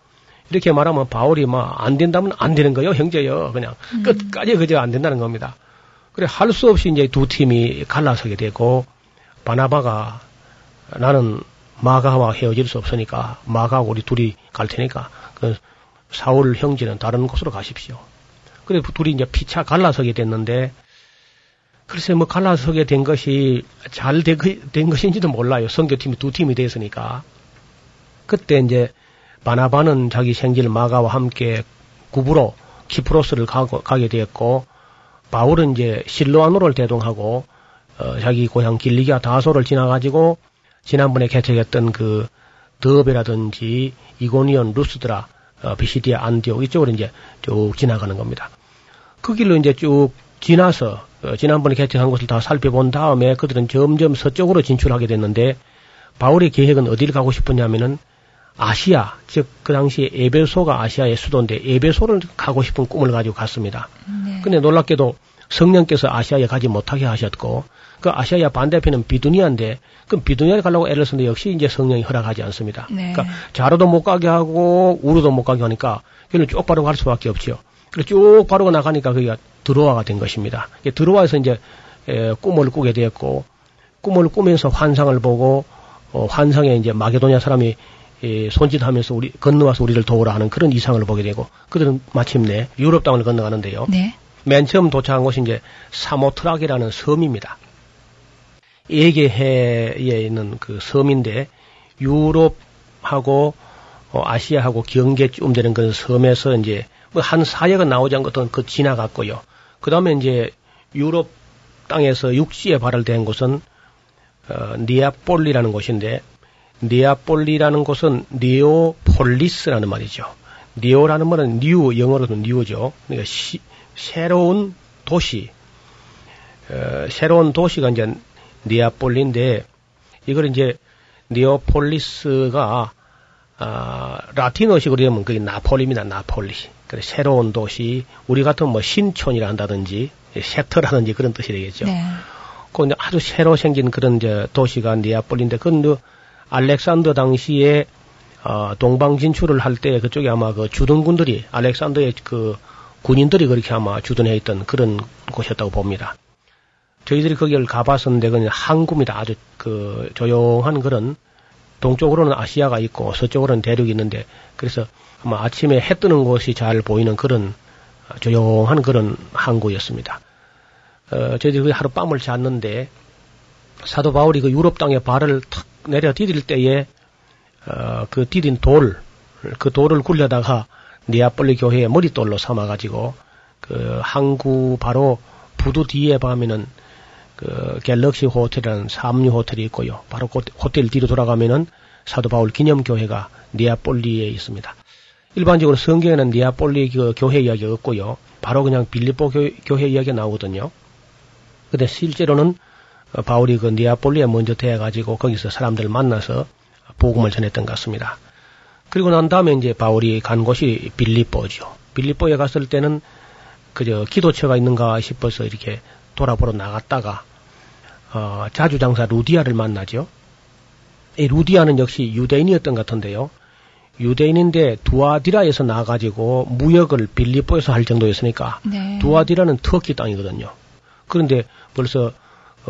이렇게 말하면 바울이 막 안 된다면 안 되는 거예요, 형제요. 그냥 끝까지 그저 안 된다는 겁니다. 그래 할 수 없이 이제 두 팀이 갈라서게 되고 바나바가 나는 마가와 헤어질 수 없으니까 마가하고 우리 둘이 갈 테니까 그 사울 형제는 다른 곳으로 가십시오. 그래 둘이 이제 피차 갈라서게 됐는데 글쎄 뭐 갈라서게 된 것이 잘 된 것인지도 몰라요. 선교팀이 두 팀이 됐으니까. 그때 이제 바나바는 자기 생질 마가와 함께 구부로 키프로스를 가고, 가게 되었고 바울은 이제 실로아노를 대동하고 어, 자기 고향 길리기아 다소를 지나가지고 지난번에 개척했던 그 더베라든지 이고니온 루스드라 어, 비시디아 안디옥 이쪽으로 이제 쭉 지나가는 겁니다. 그 길로 이제 쭉 지나서 어, 지난번에 개척한 곳을 다 살펴본 다음에 그들은 점점 서쪽으로 진출하게 됐는데 바울의 계획은 어디를 가고 싶었냐면은 아시아, 즉 그 당시에 에베소가 아시아의 수도인데 에베소를 가고 싶은 꿈을 가지고 갔습니다. 근데 놀랍게도 성령께서 아시아에 가지 못하게 하셨고 그 아시아의 반대편은 비두니아인데 그 비두니아에 가려고 애를 썼는데 역시 이제 성령이 허락하지 않습니다. 네. 그러니까 자로도 못 가게 하고 우르도 못 가게 하니까 결국 쭉 바로 갈 수밖에 없죠. 그래서 쭉 바로 나가니까 그게 드로아가 된 것입니다. 드로아에서 이제 에, 꿈을 꾸게 되었고 꿈을 꾸면서 환상을 보고 어, 환상에 이제 마게도냐 사람이 에, 손짓하면서 우리 건너와서 우리를 도우라 하는 그런 이상을 보게 되고 그들은 마침내 유럽 땅을 건너가는데요. 네. 맨 처음 도착한 곳이 이제 사모트락이라는 섬입니다. 에게해에 있는 그 섬인데 유럽하고 어, 아시아하고 경계쯤 되는 그 섬에서 이제 뭐 한 사역은 나오지 않고 어떤 그 지나갔고요. 그 다음에 이제 유럽 땅에서 육지에 발을 댄 곳은 어, 니아폴리라는 곳인데 니아폴리라는 곳은 니오폴리스라는 말이죠. 니오라는 말은 new 영어로도 new죠. 그러니까 시, 새로운 도시, 어, 새로운 도시가 이제 니아폴리인데 이걸 이제 니오폴리스가 아, 라틴어식으로 하면 그게 나폴리입니다. 나폴리. 그래 새로운 도시, 우리 같은 뭐 신촌이라 한다든지 새터라든지 그런 뜻이 되겠죠. 네. 그 아주 새로 생긴 그런 이제 도시가 니아폴리인데 그건 알렉산더 당시에 어, 동방 진출을 할 때 그쪽에 아마 그 주둔군들이 알렉산더의 그 군인들이 그렇게 아마 주둔해 있던 그런 곳이었다고 봅니다. 저희들이 거기를 가봤었는데 그냥 항구입니다. 아주 그 조용한 그런 동쪽으로는 아시아가 있고 서쪽으로는 대륙이 있는데 그래서 아마 아침에 해 뜨는 곳이 잘 보이는 그런 조용한 그런 항구였습니다. 어, 저희들이 하룻밤을 잤는데 사도 바울이 그 유럽 땅에 발을 탁 내려 디딜 때에 어, 그 디딘 돌, 그 돌을 굴려다가 니아폴리 교회의 머릿돌로 삼아가지고 그 항구 바로 부두 뒤에 가면은 그 갤럭시 호텔이라는 삼류 호텔이 있고요. 바로 그 호텔 뒤로 돌아가면은 사도 바울 기념교회가 니아폴리에 있습니다. 일반적으로 성경에는 니아폴리 그 교회 이야기가 없고요. 바로 그냥 빌립보 교, 교회 이야기가 나오거든요. 근데 실제로는 어, 바울이 그 니아폴리에 먼저 대해가지고 거기서 사람들 만나서 복음을 전했던 것 같습니다. 그리고 난 다음에 이제 바울이 간 곳이 빌리보죠. 빌리보에 갔을 때는 그저 기도처가 있는가 싶어서 이렇게 돌아보러 나갔다가 어, 자주장사 루디아를 만나죠. 이 루디아는 역시 유대인이었던 것 같은데요. 유대인인데 두아디라에서 나가지고 무역을 빌리보에서 할 정도였으니까 네. 두아디라는 터키 땅이거든요. 그런데 벌써 어,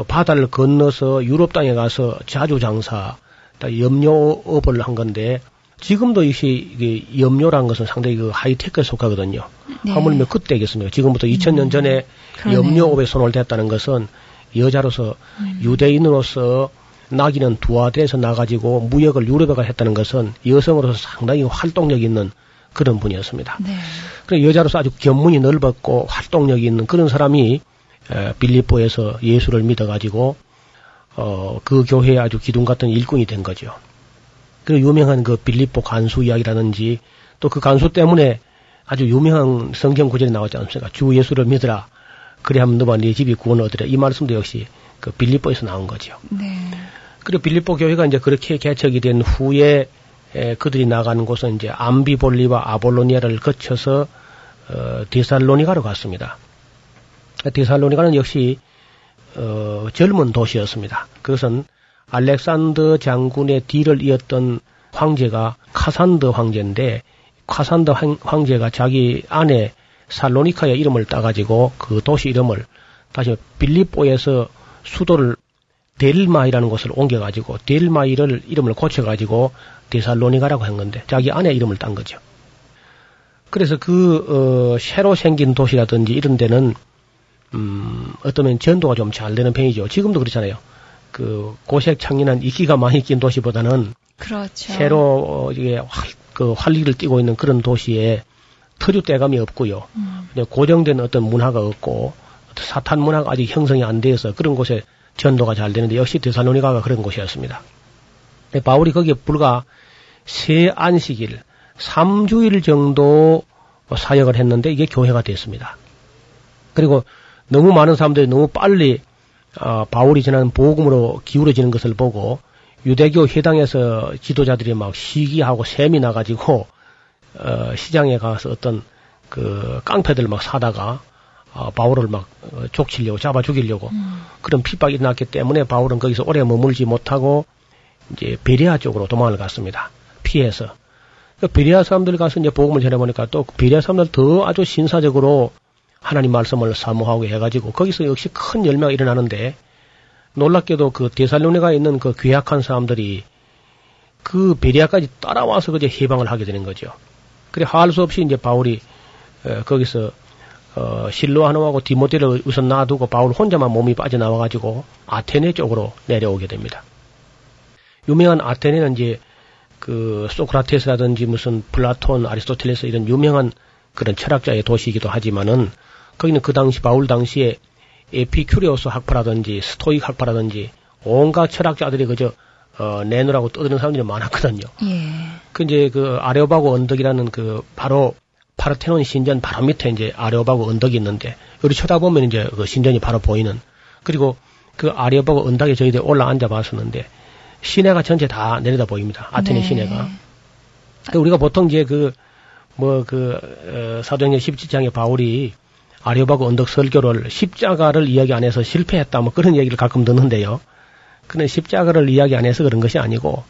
바다를 건너서 유럽 땅에 가서 자주 장사, 염료업을 한 건데 지금도 이것이 이게 염료란 것은 상당히 그 하이테크에 속하거든요. 네. 하물며 그때겠습니까? 지금부터 2000년 전에 그러네요. 염료업에 손을 댔다는 것은 여자로서 음. 유대인으로서 나기는 두아들에서 나가지고 무역을 유럽에 가 했다는 것은 여성으로서 상당히 활동력 있는 그런 분이었습니다. 네. 그 여자로서 아주 견문이 넓었고 활동력이 있는 그런 사람이 에, 빌립보에서 예수를 믿어가지고 어, 그 교회에 아주 기둥 같은 일꾼이 된 거죠. 그 유명한 그 빌립보 간수 이야기라든지 또 그 간수 때문에 아주 유명한 성경 구절이 나오지 않습니까? 주 예수를 믿으라. 그래 하면 너와 네 집이 구원을 얻으라. 이 말씀도 역시 그 빌립보에서 나온 거죠. 네. 그리고 빌립보 교회가 이제 그렇게 개척이 된 후에 에, 그들이 나가는 곳은 이제 암비볼리와 아볼로니아를 거쳐서 어, 디살로니가로 갔습니다. 디살로니가는 역시 어, 젊은 도시였습니다. 그것은 알렉산더 장군의 뒤를 이었던 황제가 카산더 황제인데 카산더 황- 황제가 자기 아내 살로니카의 이름을 따가지고 그 도시 이름을 다시 빌립보에서 수도를 델마이라는 곳을 옮겨가지고 델마이를 이름을 고쳐가지고 데살로니가라고 한 건데 자기 아내 이름을 딴 거죠. 그래서 그 어, 새로 생긴 도시라든지 이런 데는 음, 어떠면 전도가 좀 잘 되는 편이죠. 지금도 그렇잖아요. 그 고색 창린한 이기가 많이 낀 도시보다는 그렇죠. 새로 어, 이게 활, 그 활기를 띠고 있는 그런 도시에 터줏대감이 없고요. 음. 고정된 어떤 문화가 없고 사탄 문화가 아직 형성이 안 돼서 그런 곳에 전도가 잘 되는데 역시 데살로니가가 그런 곳이었습니다. 바울이 거기에 불과 세 안식일, 3주일 정도 사역을 했는데 이게 교회가 됐습니다. 그리고 너무 많은 사람들이 너무 빨리 어, 바울이 전하는 복음으로 기울어지는 것을 보고 유대교 회당에서 지도자들이 막 시기하고 셈이 나가지고 어, 시장에 가서 어떤 그 깡패들 막 사다가 어, 바울을 막 어, 족치려고 잡아 죽이려고 그런 핍박이 났기 때문에 바울은 거기서 오래 머물지 못하고 이제 베리아 쪽으로 도망을 갔습니다. 피해서. 그 베리아 사람들 가서 이제 복음을 전해보니까 또 베리아 사람들 더 아주 신사적으로 하나님 말씀을 사모하고 해가지고 거기서 역시 큰 열매가 일어나는데 놀랍게도 그 데살로니가에 있는 그 괴악한 사람들이 그 베리아까지 따라와서 그제 훼방을 하게 되는 거죠. 그래 할 수 없이 이제 바울이 어, 거기서 어, 실루아노하고 디모데를 우선 놔두고 바울 혼자만 몸이 빠져나와가지고 아테네 쪽으로 내려오게 됩니다. 유명한 아테네는 이제 그 소크라테스라든지 무슨 플라톤, 아리스토텔레스 이런 유명한 그런 철학자의 도시이기도 하지만은 거기는 그 당시 바울 당시에 에피큐리오스 학파라든지 Stoic 학파라든지 온갖 철학자들이 그저 어, 내놓으라고 떠드는 사람들이 많았거든요. 예. 그 이제 그 아레오바고 언덕이라는 그 바로 파르테논 신전 바로 밑에 이제 아레오바고 언덕이 있는데 여기 쳐다보면 이제 그 신전이 바로 보이는 그리고 그 아리아바고 언덕에 저희들 올라 앉아 봤었는데 시내가 전체 다 내려다 보입니다. 아테네 네. 시내가. 그 우리가 보통 이제 그뭐 그 어, 사도행전 17장에 바울이 아리오바고 언덕 설교를 십자가를 이야기 안 해서 실패했다 뭐 그런 얘기를 가끔 듣는데요. 그는 십자가를 이야기 안 해서 그런 것이 아니고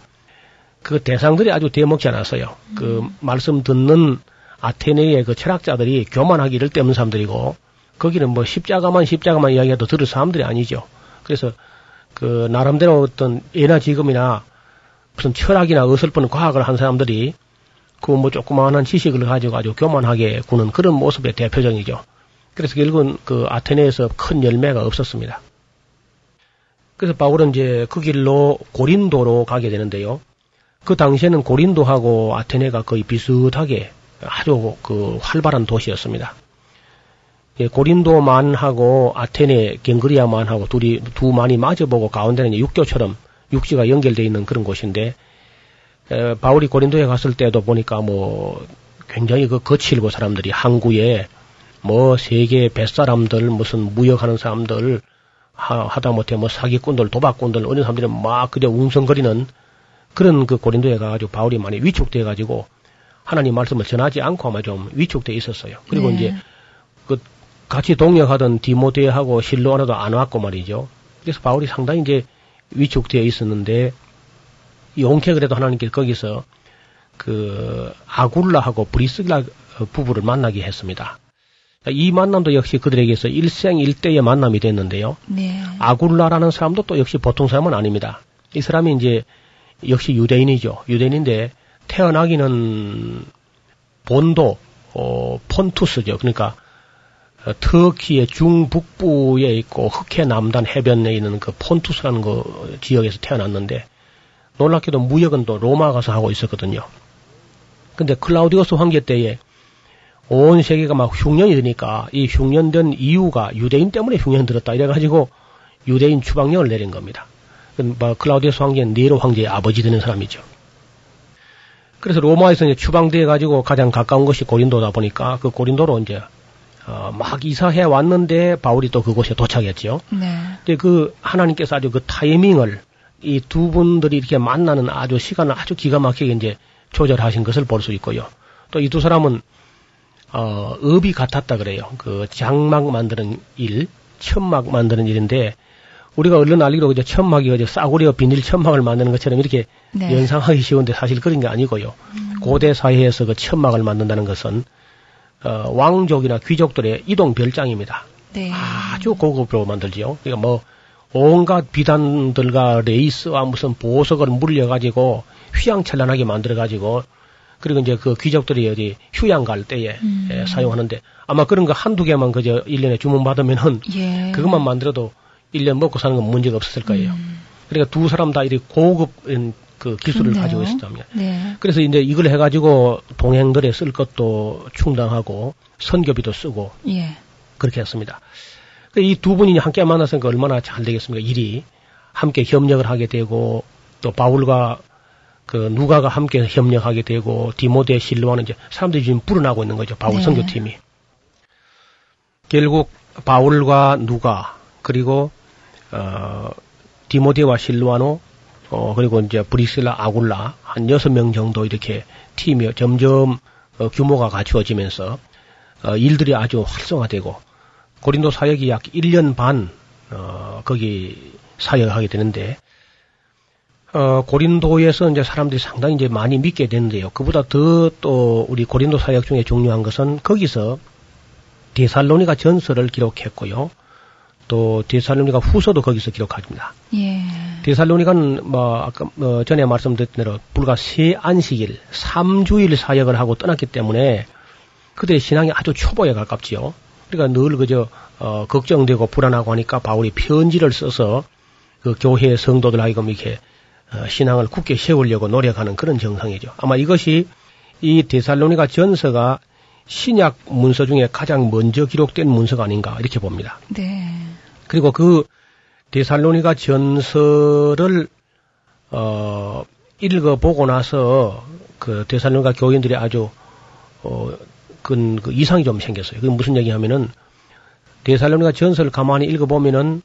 그 대상들이 아주 대먹지 않았어요. 그 말씀 듣는 아테네의 그 철학자들이 교만하기 이를 때문 사람들이고 거기는 뭐 십자가만 십자가만 이야기해도 들을 사람들이 아니죠. 그래서 그 나름대로 어떤 예나 지금이나 무슨 철학이나 어설픈 과학을 한 사람들이 그 뭐 조그마한 지식을 가지고 아주 교만하게 구는 그런 모습의 대표적이죠. 그래서 결국은 그 아테네에서 큰 열매가 없었습니다. 그래서 바울은 이제 그 길로 고린도로 가게 되는데요. 그 당시에는 고린도하고 아테네가 거의 비슷하게 아주 그 활발한 도시였습니다. 예, 고린도만하고 아테네 갱그리아만하고 둘이 두 만이 마주보고 가운데는 육교처럼 육지가 연결되어 있는 그런 곳인데 에, 바울이 고린도에 갔을 때도 보니까 뭐 굉장히 그 거칠고 사람들이 항구에 뭐 세계 뱃사람들 무슨 무역하는 사람들 하, 하다 못해 뭐 사기꾼들 도박꾼들 어느 사람들이 막 그저 웅성거리는 그런 그 고린도에 가가지고 바울이 많이 위축돼 가지고 하나님 말씀을 전하지 않고 아마 좀 위축돼 있었어요. 그리고 네. 이제 그 같이 동역하던 디모데하고 실로아나도 안 왔고 말이죠. 그래서 바울이 상당히 이제 위축되어 있었는데 용케 그래도 하나님께 거기서 그 아굴라하고 브리스라 부부를 만나게 했습니다. 이 만남도 역시 그들에게서 일생일대의 만남이 됐는데요. 네. 아굴라라는 사람도 또 역시 보통 사람은 아닙니다. 이 사람이 이제 역시 유대인이죠. 유대인인데 태어나기는 본도 어, 폰투스죠. 그러니까 어, 터키의 중북부에 있고 흑해 남단 해변에 있는 그 폰투스라는 그 지역에서 태어났는데 놀랍게도 무역은 또 로마 가서 하고 있었거든요. 근데 클라우디오스 황제 때에 온 세계가 막 흉년이 드니까 이 흉년된 이유가 유대인 때문에 흉년 들었다 이래가지고 유대인 추방령을 내린 겁니다. 그뭐 클라우디오스 황제는 네로 황제의 아버지 되는 사람이죠. 그래서 로마에서 이제 추방돼 가지고 가장 가까운 것이 고린도다 보니까 그 고린도로 이제 어, 막 이사해 왔는데 바울이 또 그곳에 도착했죠. 네. 근데 그 하나님께서 아주 그 타이밍을 이 두 분들이 이렇게 만나는 아주 시간을 아주 기가 막히게 이제 조절하신 것을 볼 수 있고요. 또 이 두 사람은 어, 업이 같았다 그래요. 그 장막 만드는 일, 천막 만드는 일인데 우리가 얼른 알기로 그저 천막이 그저 싸구려 비닐 천막을 만드는 것처럼 이렇게 네. 연상하기 쉬운데 사실 그런 게 아니고요. 고대 사회에서 그 천막을 만든다는 것은 어, 왕족이나 귀족들의 이동 별장입니다. 네. 아주 고급으로 만들지요. 그러니까 뭐 온갖 비단들과 레이스와 무슨 보석을 물려가지고 휘황찬란하게 만들어가지고 그리고 이제 그 귀족들이 어디 휴양 갈 때에 음. 예, 사용하는데 아마 그런 거 한두 개만 그저 일년에 주문받으면은 예. 그것만 만들어도 일년 먹고 사는 건 문제가 없었을 거예요. 음. 그러니까 두 사람 다 이리 고급인 그 기술을 그렇네요. 가지고 있었답니다. 네. 그래서 이제 이걸 해가지고 동행들에 쓸 것도 충당하고 선교비도 쓰고 예. 그렇게 했습니다. 이 두 분이 함께 만났으니까 얼마나 잘 되겠습니까? 일이 함께 협력을 하게 되고 또 바울과 그 누가가 함께 협력하게 되고 디모데 실로와는 이제 사람들이 지금 불어나고 있는 거죠. 바울 네. 선교팀이. 결국 바울과 누가 그리고 어 디모데와 실로아노 어 그리고 이제 브리실라 아굴라 한 여섯 명 정도 이렇게 팀이 점점 어, 규모가 갖추어지면서 어, 일들이 아주 활성화되고 고린도 사역이 약 1년 반, 어, 거기 사역하게 되는데, 어, 고린도에서 이제 사람들이 상당히 이제 많이 믿게 되는데요. 그보다 더 또 우리 고린도 사역 중에 중요한 것은 거기서 데살로니가 전설을 기록했고요. 또 데살로니가 후서도 거기서 기록합니다. 예. 데살로니가는 뭐 아까 뭐 전에 말씀드린 대로 불과 세 안식일, 3주일 사역을 하고 떠났기 때문에 그들의 신앙이 아주 초보에 가깝지요. 그러니까 늘 그저 어, 걱정되고 불안하고 하니까 바울이 편지를 써서 그 교회 성도들 하여금 이렇게 어, 신앙을 굳게 세우려고 노력하는 그런 정상이죠. 아마 이것이 이 데살로니가 전서가 신약 문서 중에 가장 먼저 기록된 문서가 아닌가 이렇게 봅니다. 네. 그리고 그 데살로니가 전서를 어 읽어보고 나서 그 데살로니가 교인들이 아주 어그 그 이상이 좀 생겼어요. 그게 무슨 얘기하면은 데살로니가 전서를 가만히 읽어보면은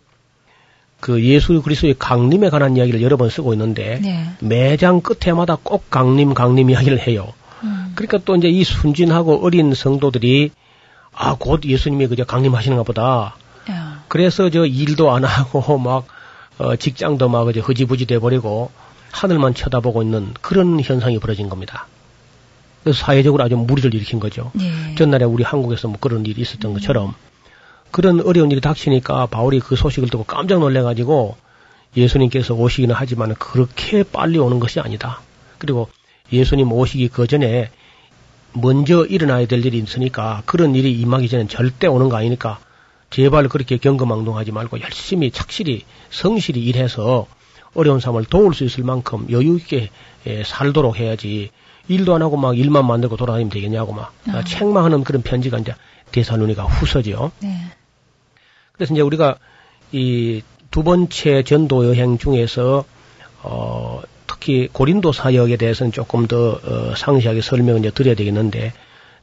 그 예수 그리스도의 강림에 관한 이야기를 여러 번 쓰고 있는데 네. 매장 끝에마다 꼭 강림 강림 이야기를 해요. 음. 그러니까 또 이제 이 순진하고 어린 성도들이 아 곧 예수님이 그저 강림하시는가 보다. 야. 그래서 저 일도 안 하고 막 어, 직장도 막 이제 흐지부지 돼 버리고 하늘만 쳐다보고 있는 그런 현상이 벌어진 겁니다. 그래서 사회적으로 아주 무리를 일으킨 거죠. 네. 전날에 우리 한국에서 뭐 그런 일이 있었던 것처럼 그런 어려운 일이 닥치니까 바울이 그 소식을 듣고 깜짝 놀래가지고 예수님께서 오시기는 하지만 그렇게 빨리 오는 것이 아니다. 그리고 예수님 오시기 그 전에 먼저 일어나야 될 일이 있으니까 그런 일이 임하기 전에 절대 오는 거 아니니까 제발 그렇게 경거망동하지 말고 열심히 착실히 성실히 일해서 어려운 삶을 도울 수 있을 만큼 여유 있게 예, 살도록 해야지 일도 안 하고 막 일만 만들고 돌아다니면 되겠냐고 막 아. 책망하는 그런 편지가 이제 데살로니가 후서죠. 네. 그래서 이제 우리가 이 두 번째 전도 여행 중에서 어 특히 고린도 사역에 대해서는 조금 더 어, 상세하게 설명을 이제 드려야 되겠는데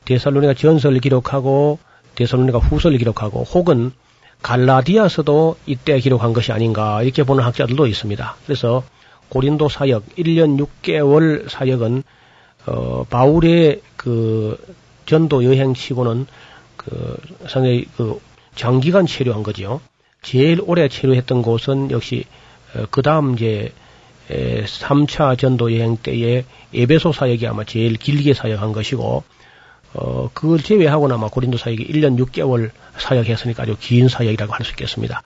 데살로니가 전서를 기록하고 데살로니가 후서를 기록하고 혹은 갈라디아서도 이때 기록한 것이 아닌가 이렇게 보는 학자들도 있습니다. 그래서 고린도 사역 1년 6개월 사역은 어 바울의 그 전도 여행치고는 그 상당히 그 장기간 체류한 거죠. 제일 오래 체류했던 곳은 역시 어, 그 다음 이제 에, 3차 전도 여행 때에 에베소 사역이 아마 제일 길게 사역한 것이고 어, 그걸 제외하고는 아마 고린도 사역이 1년 6개월 사역했으니까 아주 긴 사역이라고 할 수 있겠습니다.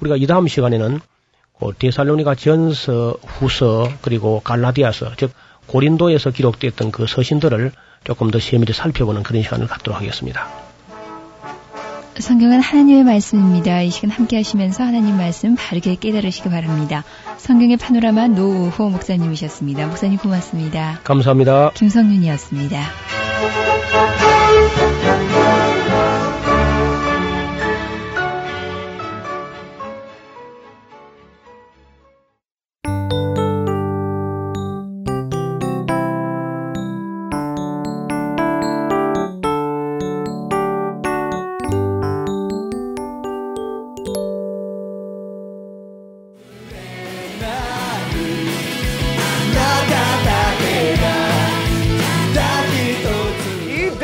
우리가 이 다음 시간에는 그 데살로니가 전서, 후서, 그리고 갈라디아서, 즉 고린도에서 기록됐던 그 서신들을 조금 더 세밀히 살펴보는 그런 시간을 갖도록 하겠습니다. 성경은 하나님의 말씀입니다. 이 시간 함께 하시면서 하나님 말씀 바르게 깨달으시기 바랍니다. 성경의 파노라마 노우호 목사님이셨습니다. 목사님 고맙습니다. 감사합니다. 김성윤이었습니다.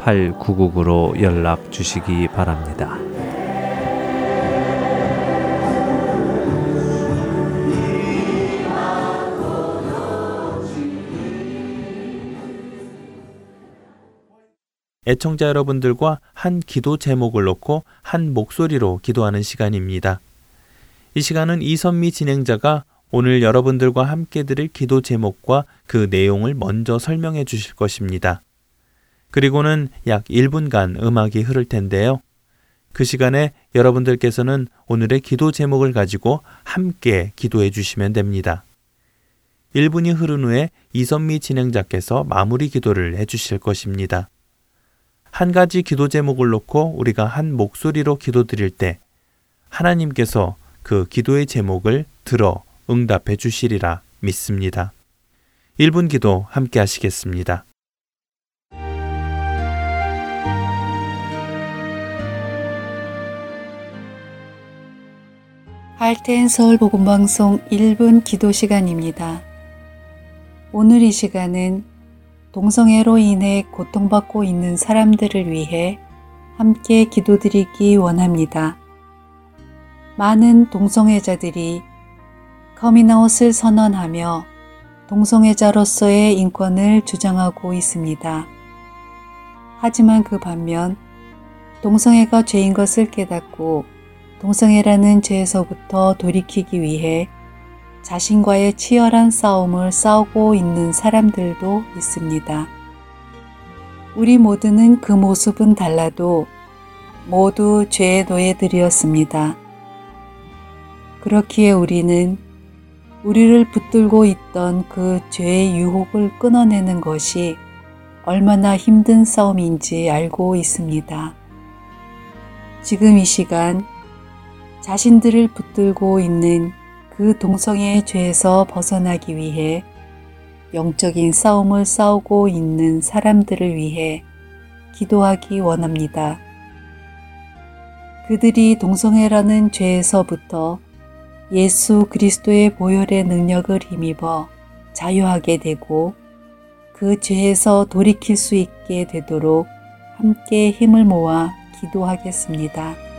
602-866-8999로 연락 주시기 바랍니다. 애청자 여러분들과 한 기도 제목을 놓고 한 목소리로 기도하는 시간입니다. 이 시간은 이선미 진행자가 오늘 여러분들과 함께 드릴 기도 제목과 그 내용을 먼저 설명해 주실 것입니다. 그리고는 약 1분간 음악이 흐를 텐데요. 그 시간에 여러분들께서는 오늘의 기도 제목을 가지고 함께 기도해 주시면 됩니다. 1분이 흐른 후에 이선미 진행자께서 마무리 기도를 해 주실 것입니다. 한 가지 기도 제목을 놓고 우리가 한 목소리로 기도 드릴 때 하나님께서 그 기도의 제목을 들어 응답해 주시리라 믿습니다. 1분 기도 함께 하시겠습니다. 할텐 서울 복음 방송 1분 기도 시간입니다. 오늘 이 시간은 동성애로 인해 고통받고 있는 사람들을 위해 함께 기도드리기 원합니다. 많은 동성애자들이 커밍아웃을 선언하며 동성애자로서의 인권을 주장하고 있습니다. 하지만 그 반면 동성애가 죄인 것을 깨닫고 동성애라는 죄에서부터 돌이키기 위해 자신과의 치열한 싸움을 싸우고 있는 사람들도 있습니다. 우리 모두는 그 모습은 달라도 모두 죄의 노예들이었습니다. 그렇기에 우리는 우리를 붙들고 있던 그 죄의 유혹을 끊어내는 것이 얼마나 힘든 싸움인지 알고 있습니다. 지금 이 시간 자신들을 붙들고 있는 그 동성애의 죄에서 벗어나기 위해 영적인 싸움을 싸우고 있는 사람들을 위해 기도하기 원합니다. 그들이 동성애라는 죄에서부터 예수 그리스도의 보혈의 능력을 힘입어 자유하게 되고 그 죄에서 돌이킬 수 있게 되도록 함께 힘을 모아 기도하겠습니다.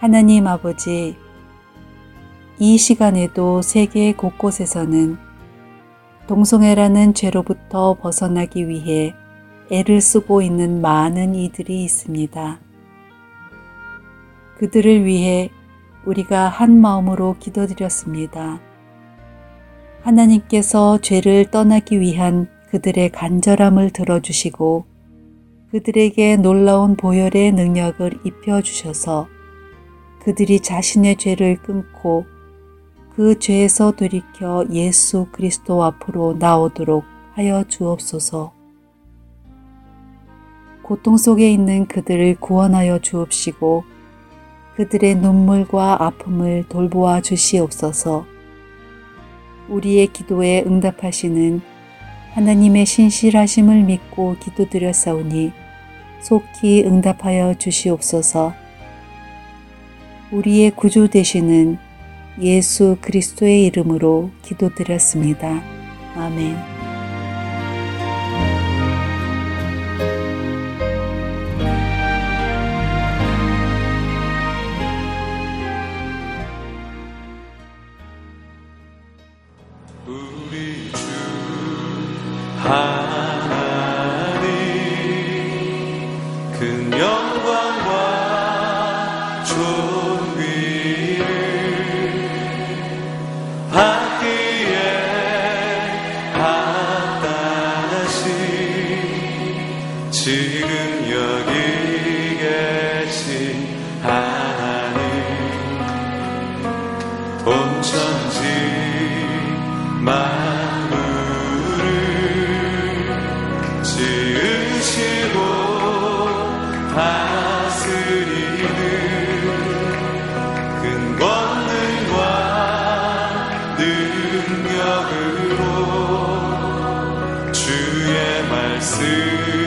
하나님 아버지, 이 시간에도 세계 곳곳에서는 동성애라는 죄로부터 벗어나기 위해 애를 쓰고 있는 많은 이들이 있습니다. 그들을 위해 우리가 한 마음으로 기도드렸습니다. 하나님께서 죄를 떠나기 위한 그들의 간절함을 들어주시고 그들에게 놀라운 보혈의 능력을 입혀주셔서 그들이 자신의 죄를 끊고 그 죄에서 돌이켜 예수 그리스도 앞으로 나오도록 하여 주옵소서. 고통 속에 있는 그들을 구원하여 주옵시고 그들의 눈물과 아픔을 돌보아 주시옵소서. 우리의 기도에 응답하시는 하나님의 신실하심을 믿고 기도드렸사오니 속히 응답하여 주시옵소서. 우리의 구주 되시는 예수 그리스도의 이름으로 기도드렸습니다. 아멘. 능력으로 주의 말씀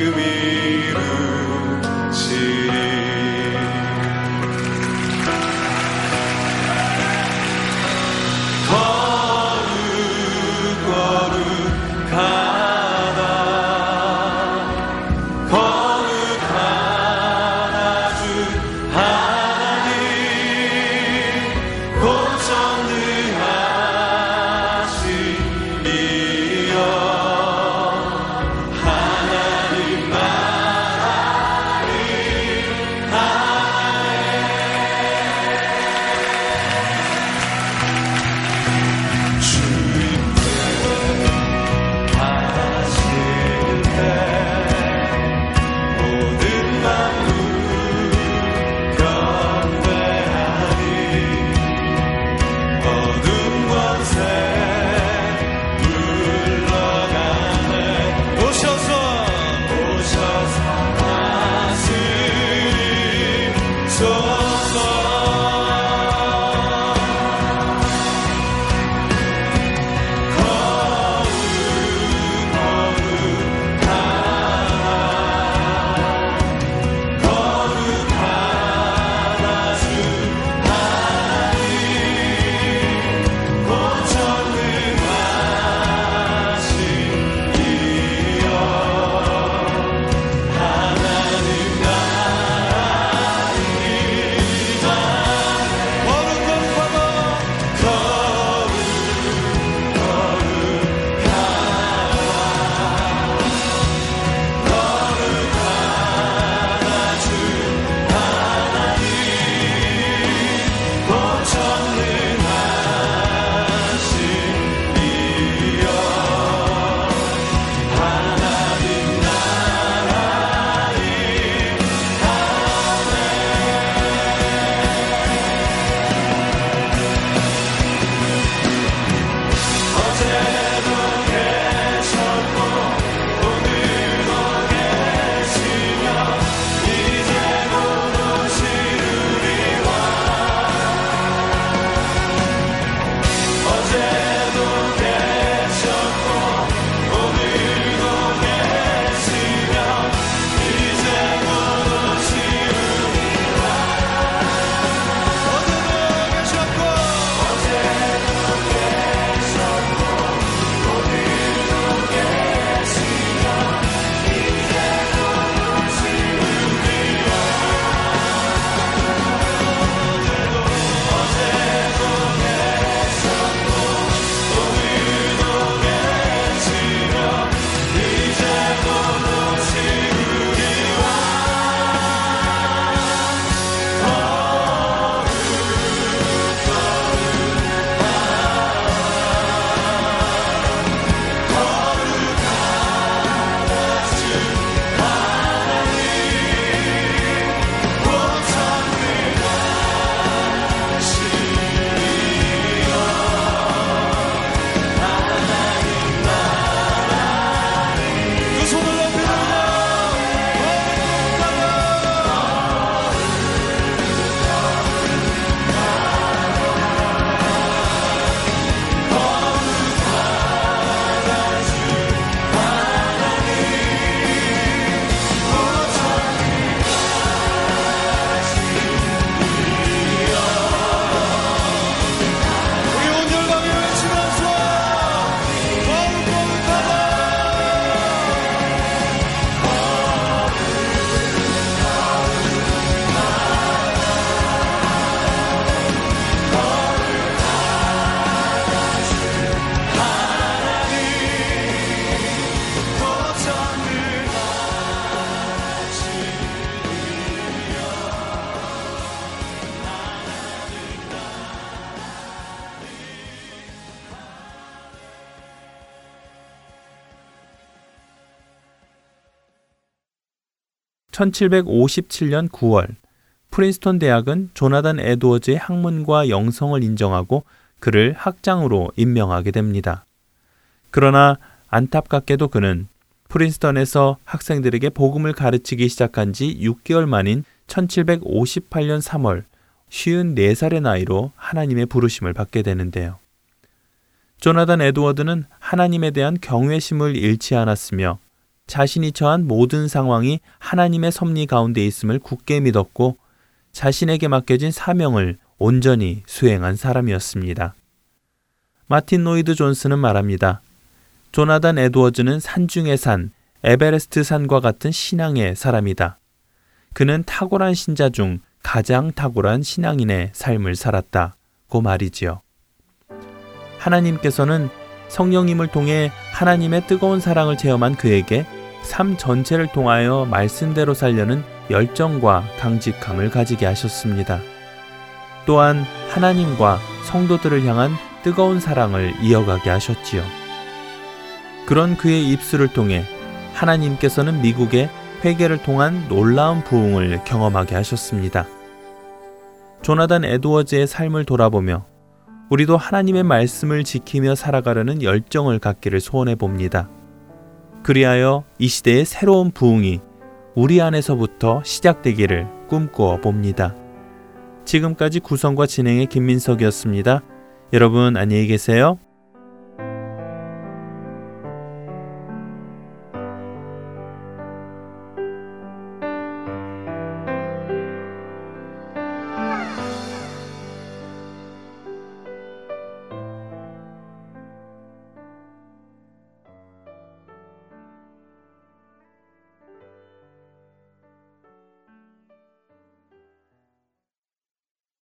1757년 9월 프린스턴 대학은 조나단 에드워즈의 학문과 영성을 인정하고 그를 학장으로 임명하게 됩니다. 그러나 안타깝게도 그는 프린스턴에서 학생들에게 복음을 가르치기 시작한 지 6개월 만인 1758년 3월 54살의 나이로 하나님의 부르심을 받게 되는데요. 조나단 에드워드는 하나님에 대한 경외심을 잃지 않았으며 자신이 처한 모든 상황이 하나님의 섭리 가운데 있음을 굳게 믿었고 자신에게 맡겨진 사명을 온전히 수행한 사람이었습니다. 마틴 로이드 존스는 말합니다. 조나단 에드워즈는 산 중의 산, 에베레스트 산과 같은 신앙의 사람이다. 그는 탁월한 신자 중 가장 탁월한 신앙인의 삶을 살았다 고 말이지요. 하나님께서는 성령님을 통해 하나님의 뜨거운 사랑을 체험한 그에게 삶 전체를 통하여 말씀대로 살려는 열정과 강직함을 가지게 하셨습니다. 또한 하나님과 성도들을 향한 뜨거운 사랑을 이어가게 하셨지요. 그런 그의 입술을 통해 하나님께서는 미국의 회개를 통한 놀라운 부흥을 경험하게 하셨습니다. 조나단 에드워즈의 삶을 돌아보며 우리도 하나님의 말씀을 지키며 살아가려는 열정을 갖기를 소원해 봅니다. 그리하여 이 시대의 새로운 부흥이 우리 안에서부터 시작되기를 꿈꾸어 봅니다. 지금까지 구성과 진행의 김민석이었습니다. 여러분 안녕히 계세요.